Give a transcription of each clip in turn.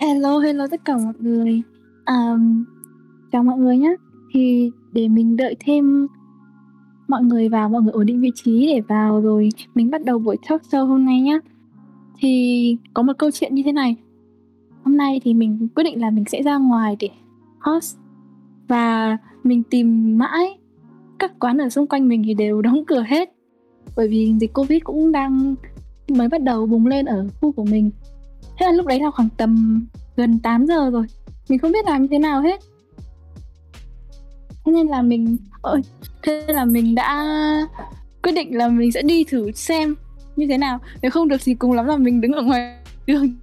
Hello, hello tất cả mọi người. Um, chào mọi người nhé. Thì để mình đợi thêm mọi người vào, mọi người ổn định vị trí để vào rồi mình bắt đầu buổi talk show hôm nay nhé. Thì có một câu chuyện như thế này. Hôm nay thì mình quyết định là mình sẽ ra ngoài để host và mình tìm mãi các quán ở xung quanh mình thì đều đóng cửa hết. Bởi vì dịch Covid cũng đang mới bắt đầu bùng lên ở khu của mình. Thế là lúc đấy là khoảng tầm gần 8 giờ rồi. Mình không biết làm như thế nào hết. Thế nên là mình ơi thế là mình đã quyết định là mình sẽ đi thử xem như thế nào. Nếu không được thì cùng lắm là mình đứng ở ngoài đường.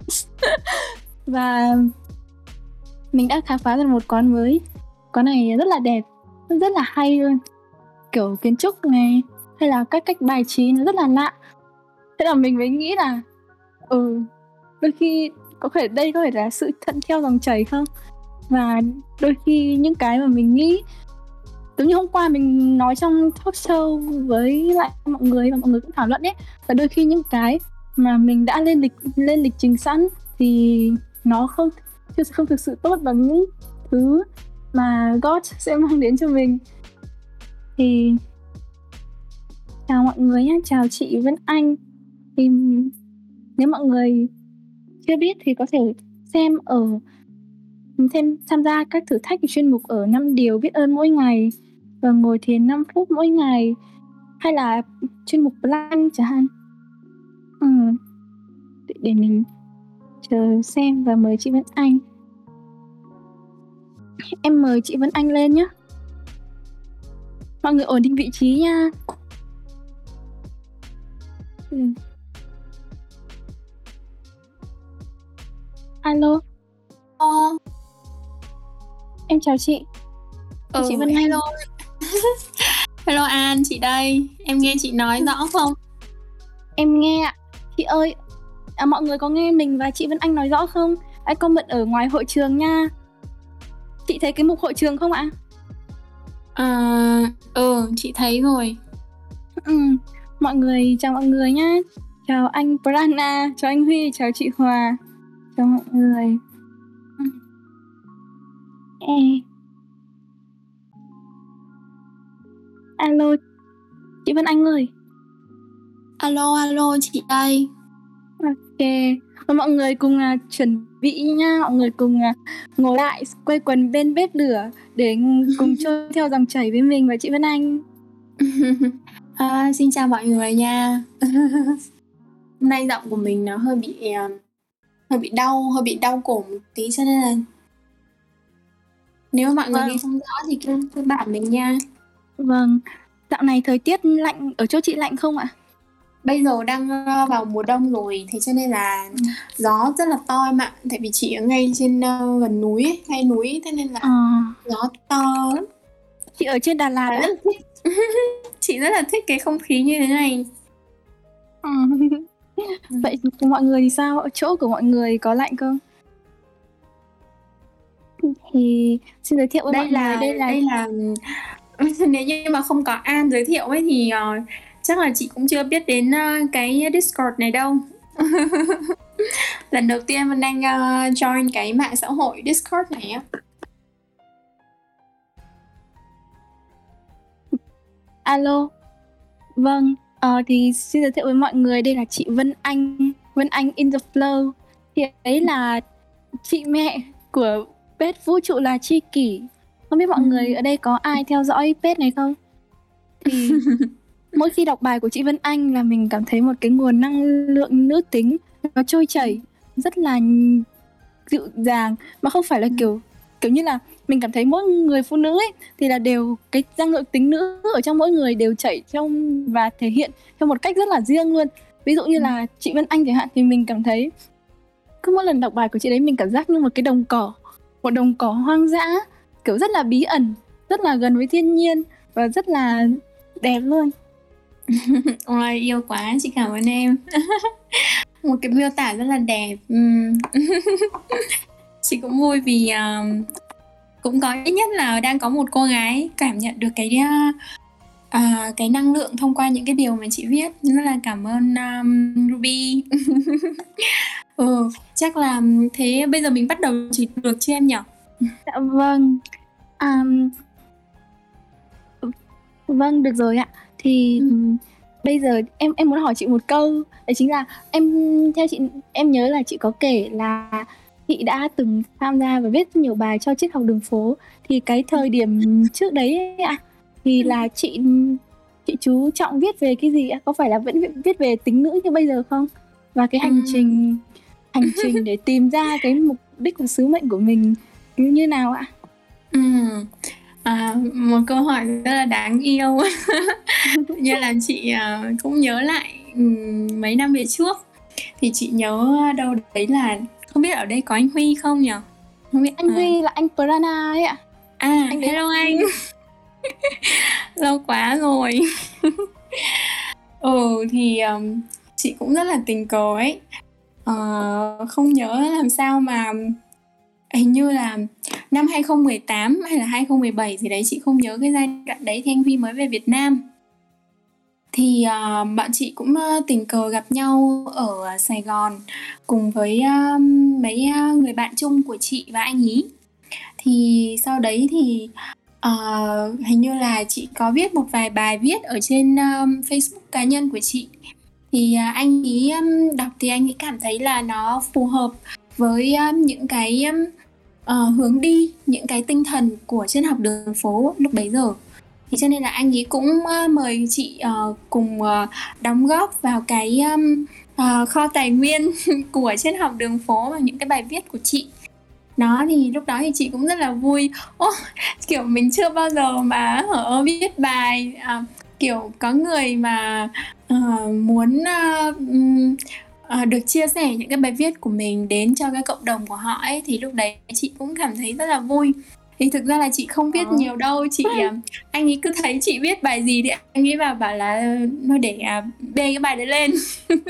và mình đã khám phá ra một quán mới. Quán này rất là đẹp, rất là hay luôn. Kiểu kiến trúc này hay là cách cách bài trí nó rất là lạ. Thế là mình mới nghĩ là ừ đôi khi có thể đây có thể là sự thận theo dòng chảy không? Và đôi khi những cái mà mình nghĩ, giống như hôm qua mình nói trong talk show với lại mọi người và mọi người cũng thảo luận ấy, và đôi khi những cái mà mình đã lên lịch lên lịch trình sẵn thì nó không chưa không thực sự tốt bằng những thứ mà God sẽ mang đến cho mình. Thì chào mọi người nhé chào chị Vân Anh. Thì nếu mọi người chưa biết thì có thể xem ở thêm tham gia các thử thách chuyên mục ở 5 điều biết ơn mỗi ngày và ngồi thiền 5 phút mỗi ngày hay là chuyên mục plan chẳng hạn ừ. để, để mình chờ xem và mời chị Vân Anh em mời chị Vân Anh lên nhé mọi người ổn định vị trí nha ừ. Alo. Ờ. Em chào chị. Ừ, chị Vân Hello. hello An, chị đây. Em nghe chị nói rõ không? Em nghe ạ. Chị ơi, à, mọi người có nghe mình và chị Vân Anh nói rõ không? Hãy comment ở ngoài hội trường nha. Chị thấy cái mục hội trường không ạ? À, ừ, chị thấy rồi. Ừ, mọi người chào mọi người nhá. Chào anh Prana, chào anh Huy, chào chị Hòa cho mọi người. Ê. alo chị Vân Anh ơi. Alo alo chị đây. Ok. Và mọi người cùng uh, chuẩn bị nha mọi người cùng uh, ngồi lại quay quần bên bếp lửa để cùng chơi theo dòng chảy với mình và chị Vân Anh. À, xin chào mọi người nha. Hôm nay giọng của mình nó hơi bị uh, hơi bị đau hơi bị đau cổ một tí cho nên là nếu mà mọi người vâng. nghe không rõ thì cứ cứ bảo mình nha. Vâng. Dạo này thời tiết lạnh ở chỗ chị lạnh không ạ? Bây giờ đang ờ, vào mùa đông rồi thế cho nên là ừ. gió rất là to em ạ. Tại vì chị ở ngay trên uh, gần núi ấy, ngay núi thế nên là à. gió to lắm. Chị ở trên Đà Lạt rất chị rất là thích cái không khí như thế này ừ. Vậy mọi người thì sao? Ở chỗ của mọi người có lạnh không? Thì xin giới thiệu với đây mọi là, người đây là đây là nếu như mà không có An giới thiệu ấy thì uh, chắc là chị cũng chưa biết đến uh, cái Discord này đâu. Lần đầu tiên mình đang uh, join cái mạng xã hội Discord này á. Alo. Vâng, Ờ, thì xin giới thiệu với mọi người đây là chị Vân Anh, Vân Anh in the flow. Thì ấy là chị mẹ của page vũ trụ là Chi Kỷ. Không biết mọi ừ. người ở đây có ai theo dõi page này không? Thì mỗi khi đọc bài của chị Vân Anh là mình cảm thấy một cái nguồn năng lượng nữ tính nó trôi chảy rất là dịu dàng mà không phải là kiểu kiểu như là mình cảm thấy mỗi người phụ nữ ấy thì là đều cái năng lượng tính nữ ở trong mỗi người đều chảy trong và thể hiện theo một cách rất là riêng luôn. Ví dụ như là ừ. chị Vân Anh chẳng hạn thì mình cảm thấy cứ mỗi lần đọc bài của chị đấy mình cảm giác như một cái đồng cỏ một đồng cỏ hoang dã kiểu rất là bí ẩn rất là gần với thiên nhiên và rất là đẹp luôn. Ôi yêu quá chị cảm ơn em. Một cái miêu tả rất là đẹp chị cũng vui vì uh, cũng có ít nhất là đang có một cô gái cảm nhận được cái uh, cái năng lượng thông qua những cái điều mà chị viết rất là cảm ơn um, Ruby Ừ, chắc là thế bây giờ mình bắt đầu chỉ được chưa em nhỉ? Dạ vâng. À, vâng được rồi ạ. Thì Ừ. bây giờ em em muốn hỏi chị một câu, đấy chính là em theo chị em nhớ là chị có kể là chị đã từng tham gia và viết nhiều bài cho triết học đường phố thì cái thời điểm trước đấy ấy ạ thì Ừ. là chị chị chú trọng viết về cái gì ạ? Có phải là vẫn viết, về tính nữ như bây giờ không? Và cái hành Ừ. trình hành trình để tìm ra cái mục đích và sứ mệnh của mình như như nào ạ? Ừ. À, một câu hỏi rất là đáng yêu như là chị à, cũng nhớ lại ừm, mấy năm về trước thì chị nhớ đâu đấy là không biết ở đây có anh Huy không nhỉ? Không biết Anh à, Huy là anh Prana ấy ạ. à anh hello anh. Lâu quá rồi. Ừ thì um, chị cũng rất là tình cờ ấy. Ờ, không nhớ làm sao mà hình như là năm 2018 hay là 2017 gì đấy chị không nhớ cái giai đoạn đấy thì anh Huy mới về Việt Nam thì à, uh, bọn chị cũng uh, tình cờ gặp nhau ở Sài Gòn cùng với uh, mấy uh, người bạn chung của chị và anh ý. Thì sau đấy thì uh, hình như là chị có viết một vài bài viết ở trên um, Facebook cá nhân của chị. Thì uh, anh ý um, đọc thì anh ấy cảm thấy là nó phù hợp với um, những cái um, uh, hướng đi những cái tinh thần của triết học đường phố lúc bấy giờ thì cho nên là anh ấy cũng ờ, mời chị ờ, cùng ờ, đóng góp vào cái um, kho tài nguyên của triết học đường phố và những cái bài viết của chị. Nó thì lúc đó thì chị cũng rất là vui. Ô, kiểu mình chưa bao giờ mà ở viết bài à, kiểu có người mà uh, muốn uh, uh, được chia sẻ những cái bài viết của mình đến cho cái cộng đồng của họ ấy thì lúc đấy chị cũng cảm thấy rất là vui thì thực ra là chị không viết Ờ. nhiều đâu. Chị ờ, anh ấy cứ thấy chị viết bài gì thì anh ấy vào bảo là thôi để à, bê cái bài đấy lên.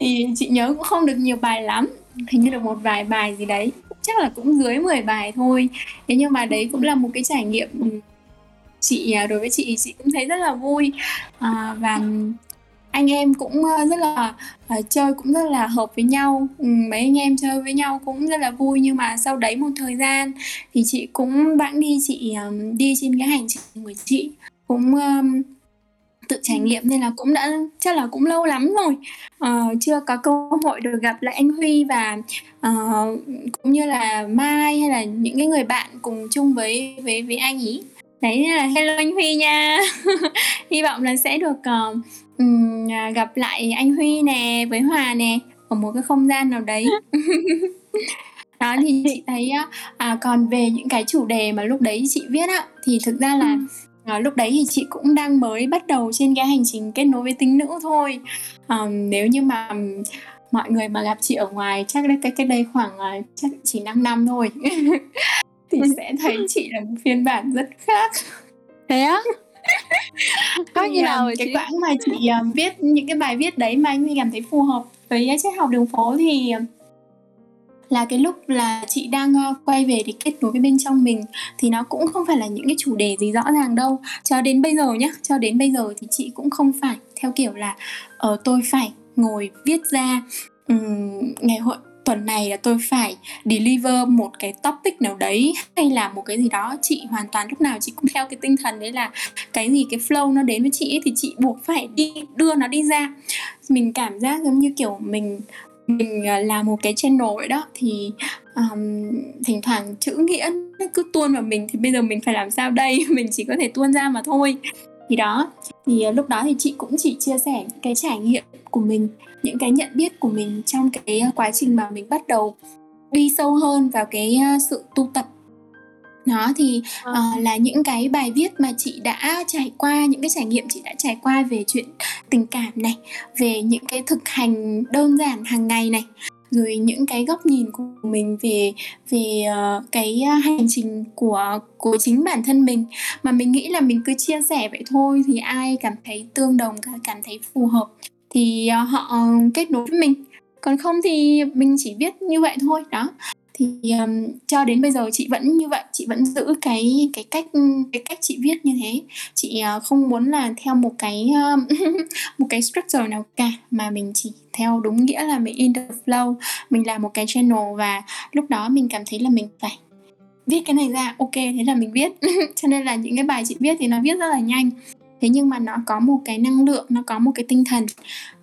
Thì chị nhớ cũng không được nhiều bài lắm. Hình như được một vài bài gì đấy. Chắc là cũng dưới 10 bài thôi. Thế nhưng mà đấy cũng là một cái trải nghiệm ừ, chị à, đối với chị chị cũng thấy rất là vui. À, và anh em cũng ờ, rất là ờ, chơi cũng rất là hợp với nhau. Ừ, mấy anh em chơi với nhau cũng rất là vui. Nhưng mà sau đấy một thời gian thì chị cũng bẵng đi chị ờ, đi trên cái hành trình của chị. Cũng tự trải nghiệm nên là cũng đã chắc là cũng lâu lắm rồi. Uh, chưa có cơ hội được gặp lại anh Huy và uh, cũng như là Mai hay là những cái người bạn cùng chung với với với anh ý. Đấy là hello anh Huy nha. Hy vọng là sẽ được uh, à, gặp lại anh Huy nè với Hòa nè ở một cái không gian nào đấy. Đó thì chị thấy à, còn về những cái chủ đề mà lúc đấy chị viết á thì thực ra là à, lúc đấy thì chị cũng đang mới bắt đầu trên cái hành trình kết nối với tính nữ thôi. À, nếu như mà mọi người mà gặp chị ở ngoài chắc đây cái đây khoảng à, chắc chỉ 5 năm thôi. Thì sẽ thấy chị là một phiên bản rất khác. Thế á? Thì, như nào cái chị? quãng mà chị um, viết những cái bài viết đấy mà anh Huy cảm thấy phù hợp với uh, triết học đường phố thì là cái lúc là chị đang uh, quay về để kết nối với bên trong mình thì nó cũng không phải là những cái chủ đề gì rõ ràng đâu cho đến bây giờ nhá cho đến bây giờ thì chị cũng không phải theo kiểu là ờ tôi phải ngồi viết ra um, ngày hội tuần này là tôi phải deliver một cái topic nào đấy hay là một cái gì đó chị hoàn toàn lúc nào chị cũng theo cái tinh thần đấy là cái gì cái flow nó đến với chị ấy, thì chị buộc phải đi đưa nó đi ra. Mình cảm giác giống như kiểu mình mình à, là một cái channel vậy đó. Thì um, thỉnh thoảng chữ nghĩa nó cứ tuôn vào mình thì bây giờ mình phải làm sao đây? Mình chỉ có thể tuôn ra mà thôi. Thì đó thì à, lúc đó thì chị cũng chỉ chia sẻ cái trải nghiệm của mình những cái nhận biết của mình trong cái à, quá trình mà mình bắt đầu đi sâu hơn vào cái à, sự tu tập. Đó thì Ờ. ờ, là những cái bài viết mà chị đã trải qua những cái trải nghiệm chị đã trải qua về chuyện tình cảm này về những cái thực hành đơn giản hàng ngày này rồi những cái góc nhìn của mình về về ờ, cái ờ, hành trình của của chính bản thân mình. Mà mình nghĩ là mình cứ chia sẻ vậy thôi thì ai cảm thấy tương đồng cảm thấy phù hợp thì ờ, họ ờ, kết nối với mình. Còn không thì mình chỉ viết như vậy thôi đó. Thì um, cho đến bây giờ chị vẫn như vậy chị vẫn giữ cái cái cách cái cách chị viết như thế. Chị uh, không muốn là theo một cái uh, một cái structure nào cả mà mình chỉ theo đúng nghĩa là mình in the flow mình làm một cái channel và lúc đó mình cảm thấy là mình phải viết cái này ra. Ok thế là mình viết. Cho nên là những cái bài chị viết thì nó viết rất là nhanh thế nhưng mà nó có một cái năng lượng nó có một cái tinh thần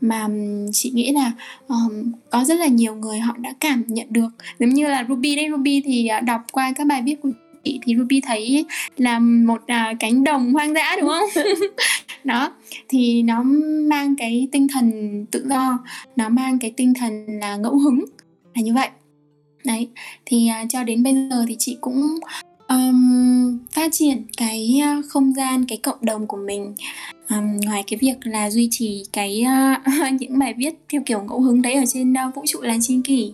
mà chị nghĩ là um, có rất là nhiều người họ đã cảm nhận được. Giống như là Ruby đấy Ruby thì à, đọc qua các bài viết của chị thì Ruby thấy là một uh, cánh đồng hoang dã đúng không? Đó thì nó mang cái tinh thần tự do nó mang cái tinh thần là ngẫu hứng là như vậy. Đấy thì uh, cho đến bây giờ thì chị cũng um, phát triển cái ờ, không gian cái cộng đồng của mình. Um, ngoài cái việc là duy trì cái uh, những bài viết theo kiểu ngẫu hứng đấy ở trên uh, vũ trụ làng chi kỷ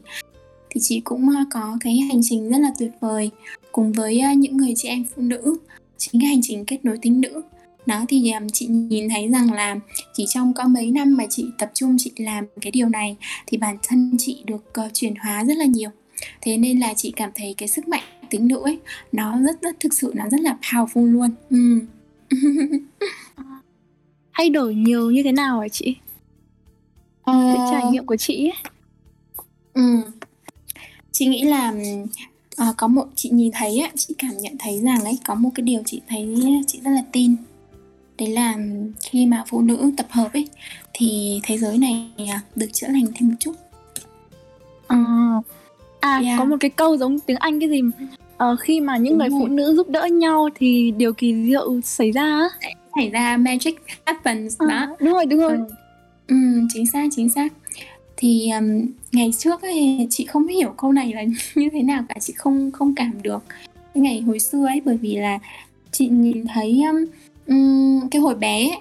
thì chị cũng uh, có cái hành trình rất là tuyệt vời cùng với uh, những người chị em phụ nữ. Chính cái hành trình kết nối tính nữ. Đó thì um, chị nhìn thấy rằng là chỉ trong có mấy năm mà chị tập trung chị làm cái điều này thì bản thân chị được uh, chuyển hóa rất là nhiều. Thế nên là chị cảm thấy cái sức mạnh tính nữ ấy nó rất rất thực sự nó rất là powerful luôn. Ừ. thay đổi nhiều như thế nào hả chị? Ờ... cái trải nghiệm của chị ấy. Ừ. chị nghĩ là à, có một chị nhìn thấy ấy, chị cảm nhận thấy rằng ấy có một cái điều chị thấy chị rất là tin. Đấy là khi mà phụ nữ tập hợp ấy thì thế giới này à, được chữa lành thêm một chút. À, à yeah. có một cái câu giống tiếng anh cái gì uh, khi mà những Đúng người rồi. phụ nữ giúp đỡ nhau thì điều kỳ diệu xảy ra xảy ra magic happens à, đó đúng rồi đúng rồi ừ. ừ chính xác chính xác thì um, ngày trước ấy chị không hiểu câu này là như thế nào cả chị không không cảm được cái ngày hồi xưa ấy bởi vì là chị nhìn thấy um, cái hồi bé ấy,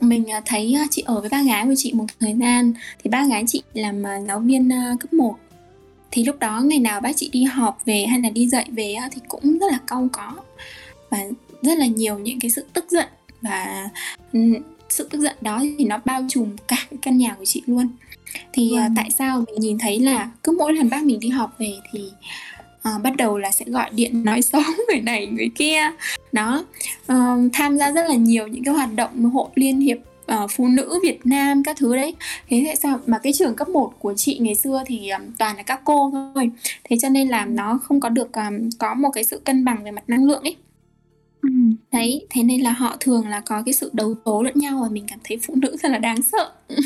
mình à, thấy à, chị ở với ba gái của chị một thời gian thì ba gái chị làm giáo viên cấp 1 thì lúc đó ngày nào bác chị đi họp về hay là đi dạy về thì cũng rất là cau có. Và rất là nhiều những cái sự tức giận và sự tức giận đó thì nó bao trùm cả cái căn nhà của chị luôn. Thì ừ. tại sao mình nhìn thấy là cứ mỗi lần bác mình đi họp về thì uh, bắt đầu là sẽ gọi điện nói xấu người này người kia. Đó uh, tham gia rất là nhiều những cái hoạt động hội liên hiệp uh, phụ nữ Việt Nam các thứ đấy. Thế tại sao? Mà cái trường cấp 1 của chị ngày xưa thì um, toàn là các cô thôi. Thế cho nên là nó không có được um, có một cái sự cân bằng về mặt năng lượng ấy. Ừ. đấy thế nên là họ thường là có cái sự đấu tố lẫn nhau và mình cảm thấy phụ nữ thật là đáng sợ.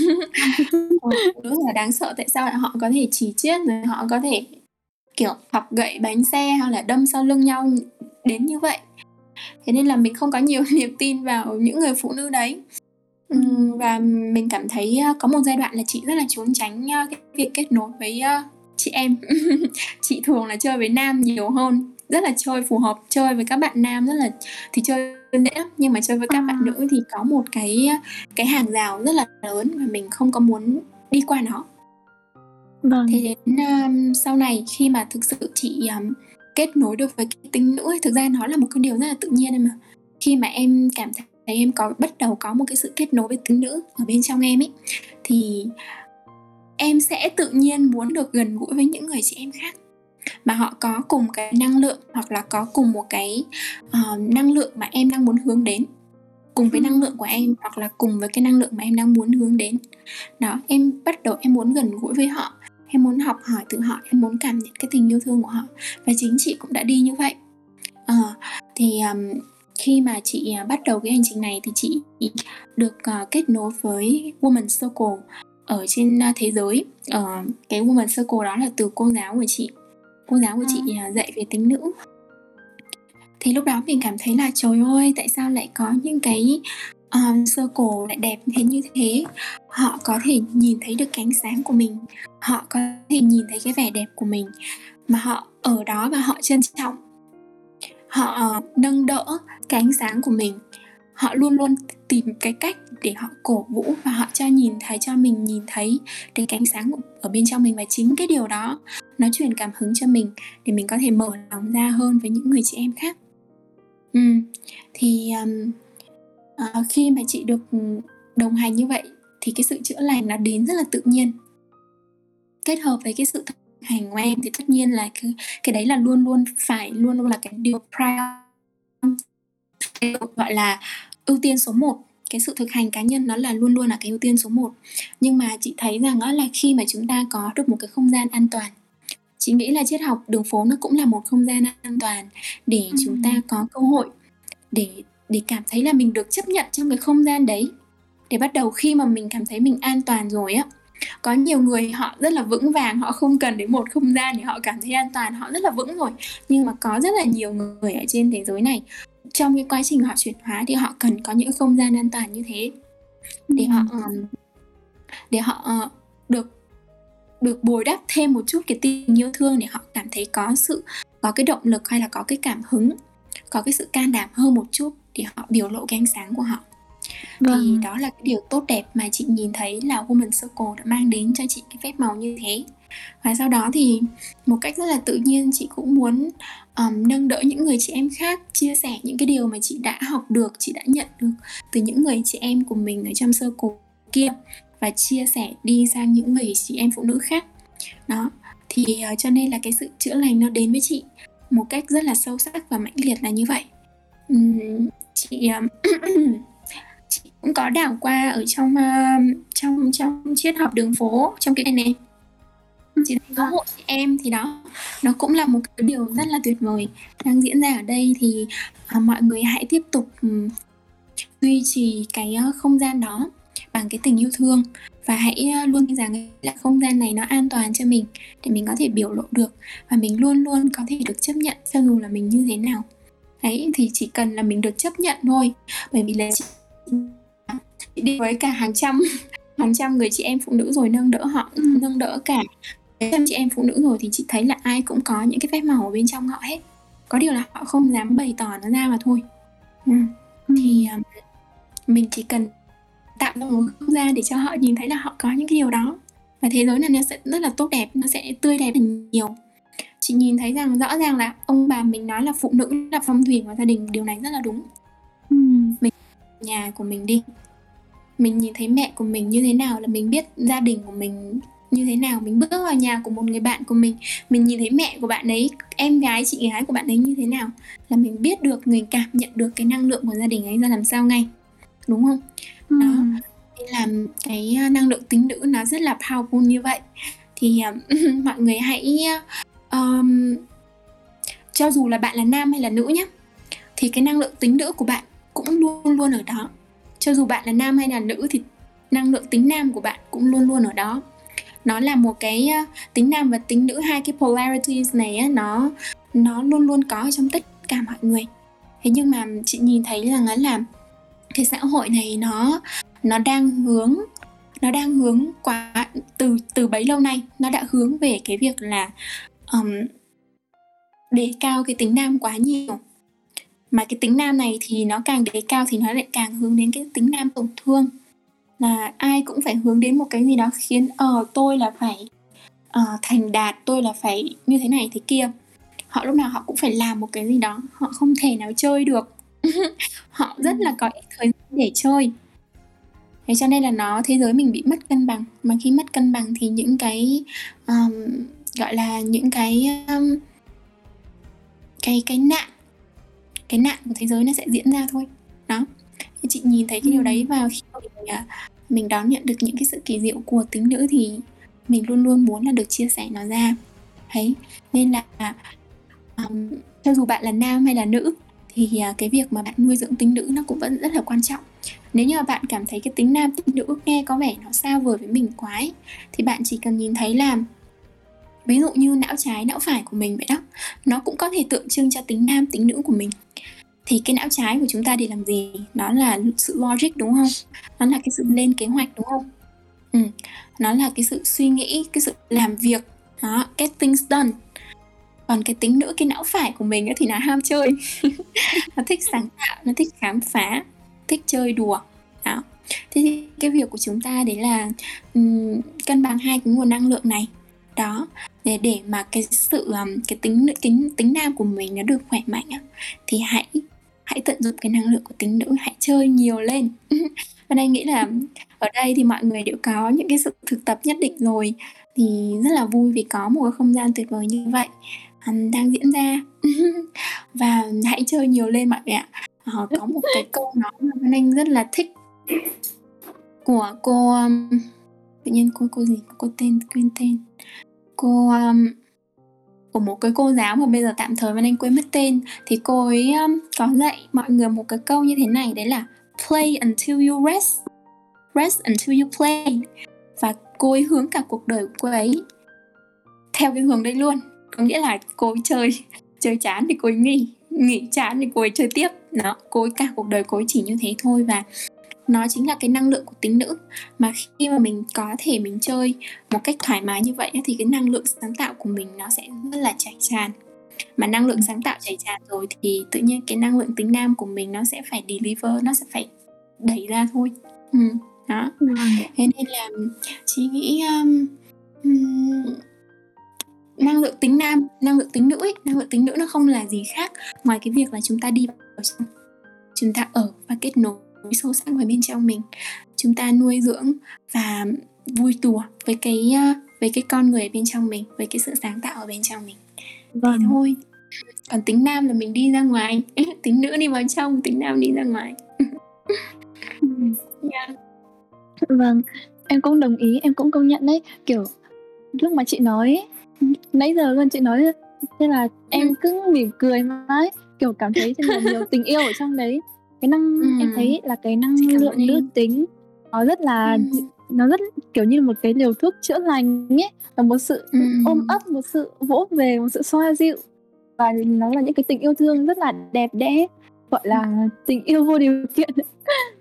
Phụ nữ là đáng sợ tại sao lại họ có thể chỉ chiết rồi họ có thể kiểu học gậy bánh xe hoặc là đâm sau lưng nhau đến như vậy? Thế nên là mình không có nhiều niềm tin vào những người phụ nữ đấy và mình cảm thấy có một giai đoạn là chị rất là trốn tránh cái việc kết nối với chị em chị thường là chơi với nam nhiều hơn rất là chơi phù hợp chơi với các bạn nam rất là thì chơi dễ nhưng mà chơi với các à. bạn nữ thì có một cái cái hàng rào rất là lớn và mình không có muốn đi qua nó vâng. thế đến um, sau này khi mà thực sự chị um, kết nối được với cái tính nữ ấy, thực ra nó là một cái điều rất là tự nhiên em mà khi mà em cảm thấy thấy em có bắt đầu có một cái sự kết nối với tính nữ ở bên trong em ấy. Thì em sẽ tự nhiên muốn được gần gũi với những người chị em khác. Mà họ có cùng cái năng lượng hoặc là có cùng một cái uh, năng lượng mà em đang muốn hướng đến. Cùng với năng lượng của em hoặc là cùng với cái năng lượng mà em đang muốn hướng đến. Đó em bắt đầu em muốn gần gũi với họ. Em muốn học hỏi từ họ em muốn cảm nhận cái tình yêu thương của họ. Và chính chị cũng đã đi như vậy. Uh, thì um, khi mà chị à, bắt đầu cái hành trình này thì chị được uh, kết nối với Woman Circle ở trên uh, thế giới. Uh, cái Woman Circle đó là từ cô giáo của chị. Cô giáo của chị dạy về tính nữ. Thì lúc đó mình cảm thấy là trời ơi tại sao lại có những cái um, circle lại đẹp thế như thế? Họ có thể nhìn thấy được cánh sáng của mình. Họ có thể nhìn thấy cái vẻ đẹp của mình. Mà họ ở đó và họ trân trọng. Họ nâng đỡ cái ánh sáng của mình họ luôn luôn tìm cái cách để họ cổ vũ và họ cho nhìn thấy cho mình nhìn thấy cái cánh sáng ở bên trong mình và chính cái điều đó nó truyền cảm hứng cho mình để mình có thể mở lòng ra hơn với những người chị em khác ừ. thì um, uh, khi mà chị được đồng hành như vậy thì cái sự chữa lành nó đến rất là tự nhiên kết hợp với cái sự hành của em thì tất nhiên là cái, cái đấy là luôn luôn phải luôn luôn là cái điều priority gọi là ưu tiên số 1 cái sự thực hành cá nhân nó là luôn luôn là cái ưu tiên số 1 nhưng mà chị thấy rằng đó là khi mà chúng ta có được một cái không gian an toàn chị nghĩ là triết học đường phố nó cũng là một không gian an toàn để ừ. chúng ta có cơ hội để để cảm thấy là mình được chấp nhận trong cái không gian đấy. Để bắt đầu khi mà mình cảm thấy mình an toàn rồi á có nhiều người họ rất là vững vàng họ không cần đến một không gian để họ cảm thấy an toàn họ rất là vững rồi. Nhưng mà có rất là nhiều người ở trên thế giới này trong cái quá trình họ chuyển hóa thì họ cần có những không gian an toàn như thế. Để họ um, để họ uh, được được bồi đắp thêm một chút cái tình yêu thương để họ cảm thấy có sự có cái động lực hay là có cái cảm hứng có cái sự can đảm hơn một chút để họ biểu lộ cái ánh sáng của họ. Vâng. thì đó là cái điều tốt đẹp mà chị nhìn thấy là Woman Circle đã mang đến cho chị cái phép màu như thế và sau đó thì một cách rất là tự nhiên chị cũng muốn um, nâng đỡ những người chị em khác chia sẻ những cái điều mà chị đã học được chị đã nhận được từ những người chị em của mình ở trong sơ cổ kia và chia sẻ đi sang những người chị em phụ nữ khác. Đó thì uh, cho nên là cái sự chữa lành nó đến với chị một cách rất là sâu sắc và mãnh liệt là như vậy. Um, chị um, chị cũng có đảo qua ở trong uh, trong trong triết học đường phố trong cái này chị thấy có hội chị em thì đó. Nó cũng là một cái điều rất là tuyệt vời. Đang diễn ra ở đây thì uh, mọi người hãy tiếp tục um, duy trì cái uh, không gian đó bằng cái tình yêu thương và hãy ờ, luôn nghĩ rằng là không gian này nó an toàn cho mình để mình có thể biểu lộ được và mình luôn luôn có thể được chấp nhận cho dù là mình như thế nào. Đấy thì chỉ cần là mình được chấp nhận thôi bởi vì là chị đi với cả hàng trăm hàng trăm người chị em phụ nữ rồi nâng đỡ họ nâng đỡ cả trăm chị em phụ nữ rồi thì chị thấy là ai cũng có những cái phép màu ở bên trong họ hết. Có điều là họ không dám bày tỏ nó ra mà thôi. Ừ. thì um, mình chỉ cần tạo ra một không gian để cho họ nhìn thấy là họ có những cái điều đó. Và thế giới này nó sẽ rất là tốt đẹp nó sẽ tươi đẹp hơn nhiều. Chị nhìn thấy rằng rõ ràng là ông bà mình nói là phụ nữ là phong thủy của gia đình điều này rất là đúng. Ừ. mình nhà của mình đi. Mình nhìn thấy mẹ của mình như thế nào là mình biết gia đình của mình như thế nào mình bước vào nhà của một người bạn của mình mình nhìn thấy mẹ của bạn ấy em gái chị gái của bạn ấy như thế nào là mình biết được người cảm nhận được cái năng lượng của gia đình ấy ra làm sao ngay đúng không? Ừ. đó nên là cái à, năng lượng tính nữ nó rất là powerful như vậy. Thì uh, mọi người hãy um, cho dù là bạn là nam hay là nữ nhé thì cái năng lượng tính nữ của bạn cũng luôn luôn ở đó. Cho dù bạn là nam hay là nữ thì năng lượng tính nam của bạn cũng luôn luôn ở đó nó là một cái ờ, tính nam và tính nữ hai cái polarities này nó nó luôn luôn có trong tất cả mọi người. Thế nhưng mà chị nhìn thấy rằng là cái xã hội này nó nó đang hướng nó đang hướng quá từ từ bấy lâu nay nó đã hướng về cái việc là um, đề cao cái tính nam quá nhiều. Mà cái tính nam này thì nó càng đề cao thì nó lại càng hướng đến cái tính nam tổn thương là ai cũng phải hướng đến một cái gì đó khiến ờ uh, tôi là phải uh, thành đạt tôi là phải như thế này thế kia. Họ lúc nào họ cũng phải làm một cái gì đó họ không thể nào chơi được. Họ rất là có ít thời gian để chơi. Thế cho nên là nó thế giới mình bị mất cân bằng. Mà khi mất cân bằng thì những cái um, gọi là những cái um, cái cái nạn cái nạn của thế giới nó sẽ diễn ra thôi. Đó. Thì chị nhìn thấy cái điều đấy và khi mình, mình đón nhận được những cái sự kỳ diệu của tính nữ thì mình luôn luôn muốn là được chia sẻ nó ra. Thấy nên là um, cho dù bạn là nam hay là nữ thì uh, cái việc mà bạn nuôi dưỡng tính nữ nó cũng vẫn rất là quan trọng. Nếu như mà bạn cảm thấy cái tính nam tính nữ nghe có vẻ nó xa vời với mình quá ấy, thì bạn chỉ cần nhìn thấy là ví dụ như não trái não phải của mình vậy đó nó cũng có thể tượng trưng cho tính nam tính nữ của mình thì cái não trái của chúng ta để làm gì? Nó là sự logic đúng không? Nó là cái sự lên kế hoạch đúng không? Ừ. nó là cái sự suy nghĩ cái sự làm việc. Đó get things done. Còn cái tính nữ cái não phải của mình ấy thì nó ham chơi. Nó thích sáng tạo nó thích khám phá thích chơi đùa. Đó. Thế thì cái việc của chúng ta đấy là um, cân bằng hai cái nguồn năng lượng này. Đó. Để để mà cái sự um, cái tính tính tính nam của mình nó được khỏe mạnh á, thì hãy hãy tận dụng cái năng lượng của tính nữ hãy chơi nhiều lên. Và đây nghĩ là ở đây thì mọi người đều có những cái sự thực tập nhất định rồi. Thì rất là vui vì có một cái không gian tuyệt vời như vậy. Đang diễn ra. Và hãy chơi nhiều lên mọi người ạ. Họ có một cái câu nói mà Vân Anh rất là thích của cô um, tự nhiên cô cô gì? Cô tên quên tên. Cô um, của một cái cô giáo mà bây giờ tạm thời Văn Anh quên mất tên thì cô ấy um, có dạy mọi người một cái câu như thế này đấy là play until you rest rest until you play. Và cô ấy hướng cả cuộc đời của cô ấy theo cái hướng đấy luôn. Có nghĩa là cô ấy chơi chơi chán thì cô ấy nghỉ nghỉ chán thì cô ấy chơi tiếp. Nó cô ấy cả cuộc đời cô ấy chỉ như thế thôi và nó chính là cái năng lượng của tính nữ. Mà khi mà mình có thể mình chơi một cách thoải mái như vậy thì cái năng lượng sáng tạo của mình nó sẽ rất là chảy tràn. Mà năng lượng sáng tạo chảy tràn rồi thì tự nhiên cái năng lượng tính nam của mình nó sẽ phải deliver nó sẽ phải đẩy ra thôi. Ừ, đó. Thế nên là chị nghĩ um, um, năng lượng tính nam năng lượng tính nữ ấy, năng lượng tính nữ nó không là gì khác ngoài cái việc là chúng ta đi vào trong chúng ta ở và kết nối sâu sắc vào bên trong mình. Chúng ta nuôi dưỡng và vui đùa với cái với cái con người ở bên trong mình với cái sự sáng tạo ở bên trong mình. Vâng. thế thôi. Còn tính nam là mình đi ra ngoài. Tính nữ đi vào trong tính nam đi ra ngoài. Yeah. vâng em cũng đồng ý em cũng công nhận đấy. Kiểu lúc mà chị nói nãy giờ luôn chị nói thế là em ừ. cứ mỉm cười mãi kiểu cảm thấy là nhiều tình yêu ở trong đấy cái năng ừ. em thấy là cái năng lượng nữ tính nó rất là ừ. nó rất kiểu như một cái liều thuốc chữa lành ấy và một sự ừ. ôm ấp một sự vỗ về một sự xoa dịu và nó là những cái tình yêu thương rất là đẹp đẽ gọi là tình yêu vô điều kiện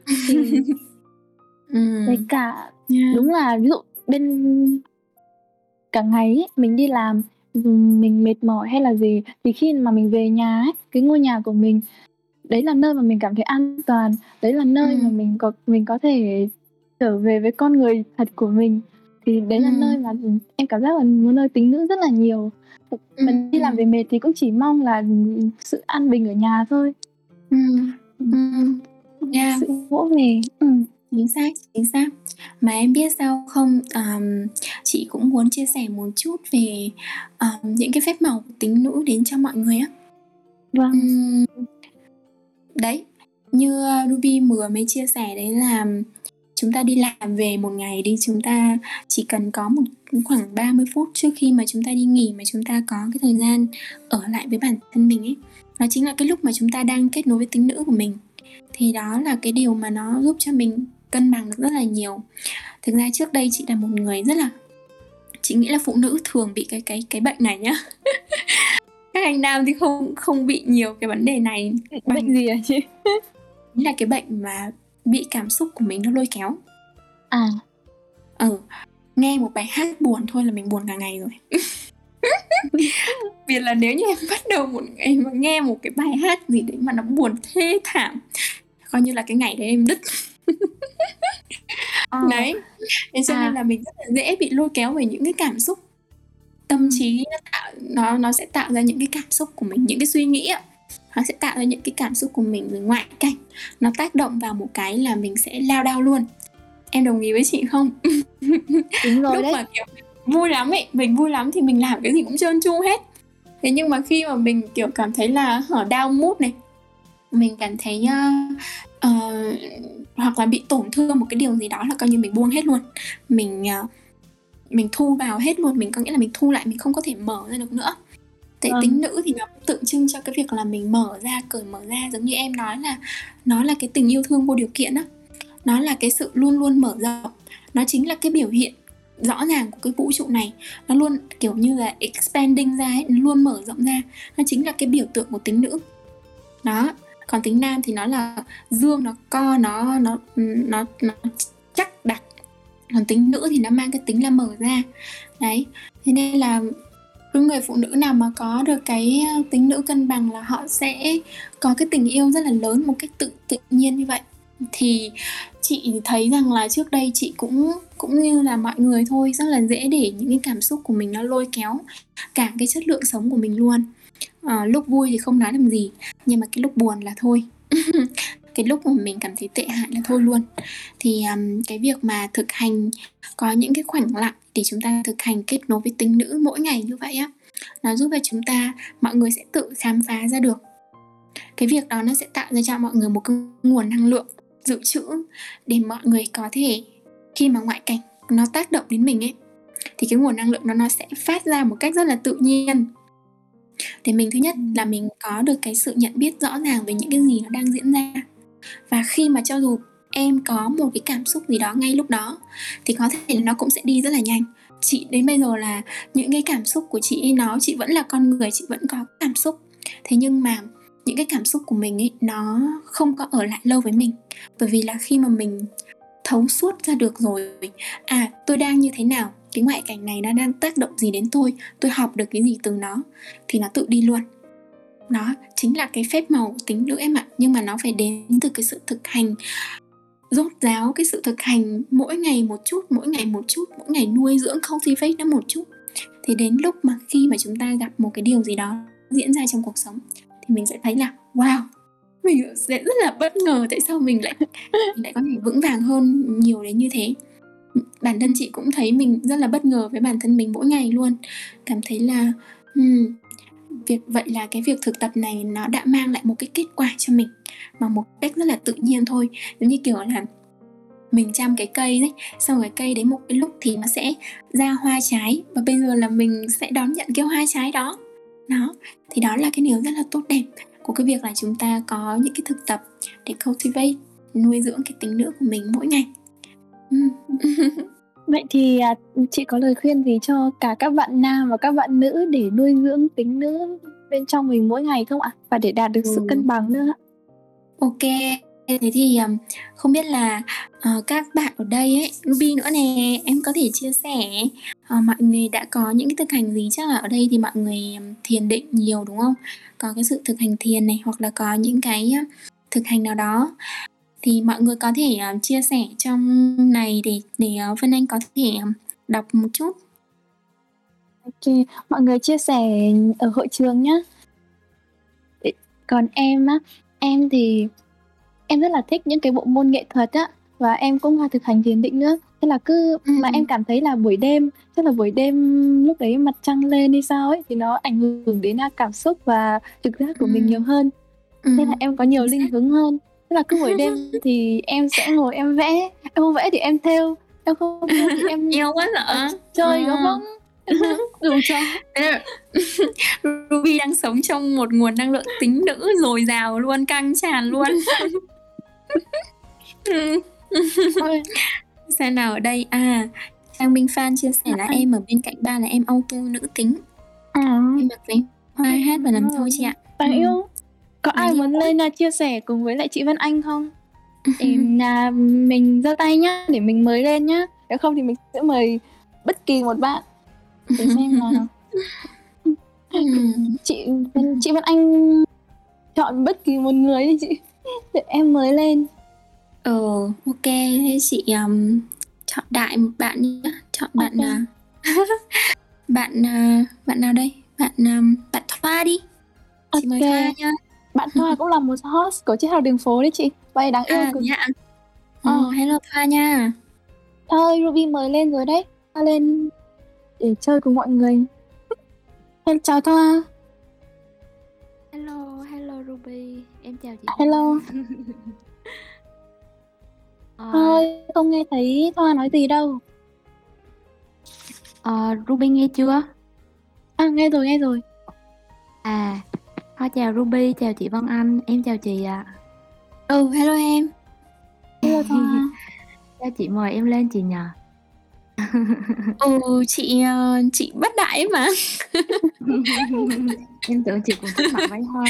ừ. với cả yeah. đúng là ví dụ bên cả ngày ấy, mình đi làm mình mệt mỏi hay là gì thì khi mà mình về nhà ấy, cái ngôi nhà của mình đấy là nơi mà mình cảm thấy an toàn đấy là nơi ừ. mà mình có mình có thể trở về với con người thật của mình thì đấy là ừ. nơi mà em cảm giác là một nơi tính nữ rất là nhiều ừ. mình đi làm về mệt thì cũng chỉ mong là sự an bình ở nhà thôi ừ. Ừ. Yeah. sự vỗ về ừ. chính xác chính xác mà em biết sao không um, chị cũng muốn chia sẻ một chút về um, những cái phép màu tính nữ đến cho mọi người á vâng um, đấy, như ờ, Ruby vừa mới chia sẻ đấy là chúng ta đi làm về một ngày đi, chúng ta chỉ cần có một khoảng 30 phút trước khi mà chúng ta đi nghỉ mà chúng ta có cái thời gian ở lại với bản thân mình ấy. Nó chính là cái lúc mà chúng ta đang kết nối với tính nữ của mình. Thì đó là cái điều mà nó giúp cho mình cân bằng được rất là nhiều. Thực ra trước đây chị là một người rất là, chị nghĩ là phụ nữ thường bị cái cái cái bệnh này nhá. các anh nam thì không không bị nhiều cái vấn đề này. Bằng... bệnh gì à chị? Là cái bệnh mà bị cảm xúc của mình nó lôi kéo. À. Ừ. Nghe một bài hát buồn thôi là mình buồn cả ngày rồi. Vì là nếu như em bắt đầu một ngày mà nghe một cái bài hát gì đấy mà nó buồn thê thảm coi như là cái ngày đấy em đứt. Ờ. đấy. Thế cho à. nên là mình rất là dễ bị lôi kéo về những cái cảm xúc tâm trí nó tạo nó nó sẽ tạo ra những cái cảm xúc của mình những cái suy nghĩ nó sẽ tạo ra những cái cảm xúc của mình về ngoại cảnh. Nó tác động vào một cái là mình sẽ lao đao luôn. Em đồng ý với chị không? Đúng rồi lúc đấy. mà kiểu vui lắm ấy mình vui lắm thì mình làm cái gì cũng trơn tru hết. Thế nhưng mà khi mà mình kiểu cảm thấy là hở đau mút này mình cảm thấy uh, uh, hoặc là bị tổn thương một cái điều gì đó là coi như mình buông hết luôn. Mình uh, mình thu vào hết luôn mình có nghĩa là mình thu lại mình không có thể mở ra được nữa. Tại vâng. tính nữ thì nó tượng trưng cho cái việc là mình mở ra cởi mở ra giống như em nói là nó là cái tình yêu thương vô điều kiện á. Nó là cái sự luôn luôn mở rộng. Nó chính là cái biểu hiện rõ ràng của cái vũ trụ này. Nó luôn kiểu như là expanding ra ấy, nó luôn mở rộng ra. Nó chính là cái biểu tượng của tính nữ. Đó. Còn tính nam thì nó là dương nó co nó nó nó nó chắc đặc còn tính nữ thì nó mang cái tính là mở ra. Đấy thế nên là cứ người phụ nữ nào mà có được cái ờ, tính nữ cân bằng là họ sẽ có cái tình yêu rất là lớn một cách tự tự nhiên như vậy. Thì chị thấy rằng là trước đây chị cũng cũng như là mọi người thôi rất là dễ để những cái cảm xúc của mình nó lôi kéo cả cái chất lượng sống của mình luôn. À, lúc vui thì không nói làm gì nhưng mà cái lúc buồn là thôi. cái lúc mà mình cảm thấy tệ hại là thôi luôn. Thì um, cái việc mà thực hành có những cái khoảnh lặng để chúng ta thực hành kết nối với tính nữ mỗi ngày như vậy á nó giúp cho chúng ta mọi người sẽ tự khám phá ra được. Cái việc đó nó sẽ tạo ra cho mọi người một cái nguồn năng lượng dự trữ để mọi người có thể khi mà ngoại cảnh nó tác động đến mình ấy thì cái nguồn năng lượng đó nó sẽ phát ra một cách rất là tự nhiên. Để mình thứ nhất là mình có được cái sự nhận biết rõ ràng về những cái gì nó đang diễn ra và khi mà cho dù em có một cái cảm xúc gì đó ngay lúc đó, thì có thể nó cũng sẽ đi rất là nhanh. Chị đến bây giờ là những cái cảm xúc của chị nó, chị vẫn là con người, chị vẫn có cảm xúc. Thế nhưng mà những cái cảm xúc của mình ấy, nó không có ở lại lâu với mình. Bởi vì là khi mà mình thấu suốt ra được rồi à tôi đang như thế nào, cái ngoại cảnh này nó đang tác động gì đến tôi tôi học được cái gì từ nó, thì nó tự đi luôn nó chính là cái phép màu tính nữ em ạ. Nhưng mà nó phải đến từ cái sự thực hành. Rốt ráo cái sự thực hành mỗi ngày một chút mỗi ngày một chút mỗi ngày nuôi dưỡng cultivate nó một chút. Thì đến lúc mà khi mà chúng ta gặp một cái điều gì đó diễn ra trong cuộc sống thì mình sẽ thấy là wow mình sẽ rất là bất ngờ tại sao mình lại mình lại có thể vững vàng hơn nhiều đến như thế. Bản thân chị cũng thấy mình rất là bất ngờ với bản thân mình mỗi ngày luôn. Cảm thấy là um, việc, vậy là cái việc thực tập này nó đã mang lại một cái kết quả cho mình mà một cách rất là tự nhiên thôi. Giống như kiểu là mình chăm cái cây đấy, xong cái cây đến một cái lúc thì nó sẽ ra hoa trái và bây giờ là mình sẽ đón nhận cái hoa trái đó. Nó thì đó là cái điều rất là tốt đẹp của cái việc là chúng ta có những cái thực tập để cultivate, nuôi dưỡng cái tính nữ của mình mỗi ngày. Ừ. Vậy thì à, chị có lời khuyên gì cho cả các bạn nam và các bạn nữ để nuôi dưỡng tính nữ bên trong mình mỗi ngày không ạ? Và để đạt được sự Ừ. cân bằng nữa ạ? Ok, thế thì um, không biết là ờ, các bạn ở đây ấy, Ruby nữa nè, em có thể chia sẻ ờ, mọi người đã có những cái thực hành gì chắc là ở đây thì mọi người thiền định nhiều đúng không? Có cái sự thực hành thiền này hoặc là có những cái uh, thực hành nào đó thì mọi người có thể uh, chia sẻ trong này để để uh, Vân Anh có thể um, đọc một chút. Ok, mọi người chia sẻ ở hội trường. Để- Còn em á, em thì em rất là thích những cái bộ môn nghệ thuật á và em cũng hay thực hành thiền định nữa. Thế là cứ Ừ. mà em cảm thấy là buổi đêm, chắc là buổi đêm lúc đấy mặt trăng lên hay sao ấy thì nó ảnh hưởng đến à, cảm xúc và trực giác của mình Ừ. nhiều hơn. Ừ. Thế là em có nhiều chính linh xác. hứng hơn. Là cứ buổi đêm thì em sẽ ngồi em vẽ, em không vẽ thì em thêu, em không thêu thì em Yêu quá sợ. chơi Ừ. gấu bông. Đủ cho. Ruby đang sống trong một nguồn năng lượng tính nữ dồi dào luôn, căng tràn luôn. Ừ. Xem nào ở đây à Trang Minh Phan chia sẻ là À. em ở bên cạnh ba là em auto nữ tính à. Em mặc váy hoa hát và làm thơ chị ạ Đáng Ừ. yêu. Có ai muốn lên là chia sẻ cùng với lại chị Vân Anh không? Để là mình giơ tay nhá, để mình mời lên nhá. Nếu không thì mình sẽ mời bất kỳ một bạn để xem nào. Chị Vân, chị Vân Anh chọn bất kỳ một người đi chị. Để em mới lên. Ờ ok thế chị um, chọn đại một bạn nhé Chọn bạn Ok. à, Bạn à, bạn nào đây Bạn um, bạn Thoa đi Chị mời Ok. Thoa nha Bạn Thoa cũng là một host của Chiếc Hào Đường Phố đấy chị. Vậy đáng yêu À cực. dạ Ờ. Ờ hello Thoa nha Thôi Ruby mời lên rồi đấy. Thoa lên để chơi cùng mọi người. Em chào Thoa. Hello, hello Ruby, em chào chị. Hello. Ờ, Thôi, không nghe thấy Thoa nói gì đâu. ờ, Ruby nghe chưa? À, nghe rồi, nghe rồi. À, thôi chào Ruby, chào chị Vân Anh, em chào chị ạ. Ừ hello em Hello Thoa. Cho chị mời em lên chị nhờ. Ừ chị ờ, chị bất đại mà em tưởng chị cũng thích mặc váy hoa.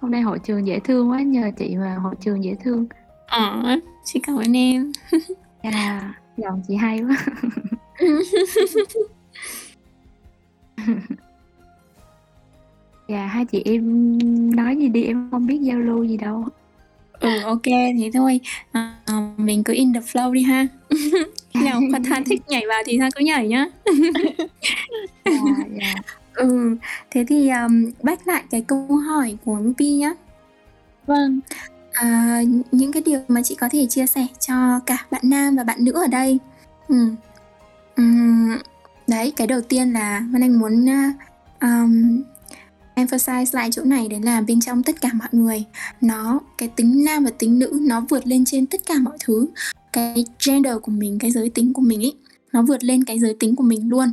Hôm nay hội trường dễ thương quá, nhờ chị mà hội trường dễ thương. Ờ chị cảm ơn em À, giọng chị hay quá. Dạ, hai chị em nói gì đi, em không biết giao lưu gì đâu. Ừ ok thế thôi à, Mình cứ in the flow đi ha Khi nào Khoa Tha thích nhảy vào thì Tha cứ nhảy nhá Dạ, dạ. Ừ Thế thì um, back lại cái câu hỏi của Ruby nhá Vâng. à, những cái điều mà chị có thể chia sẻ cho cả bạn nam và bạn nữ ở đây ừ. Uhm, đấy cái đầu tiên là Vân Anh muốn um, emphasize lại chỗ này đấy là bên trong tất cả mọi người nó cái tính nam và tính nữ nó vượt lên trên tất cả mọi thứ. Cái gender của mình cái giới tính của mình ấy nó vượt lên cái giới tính của mình luôn.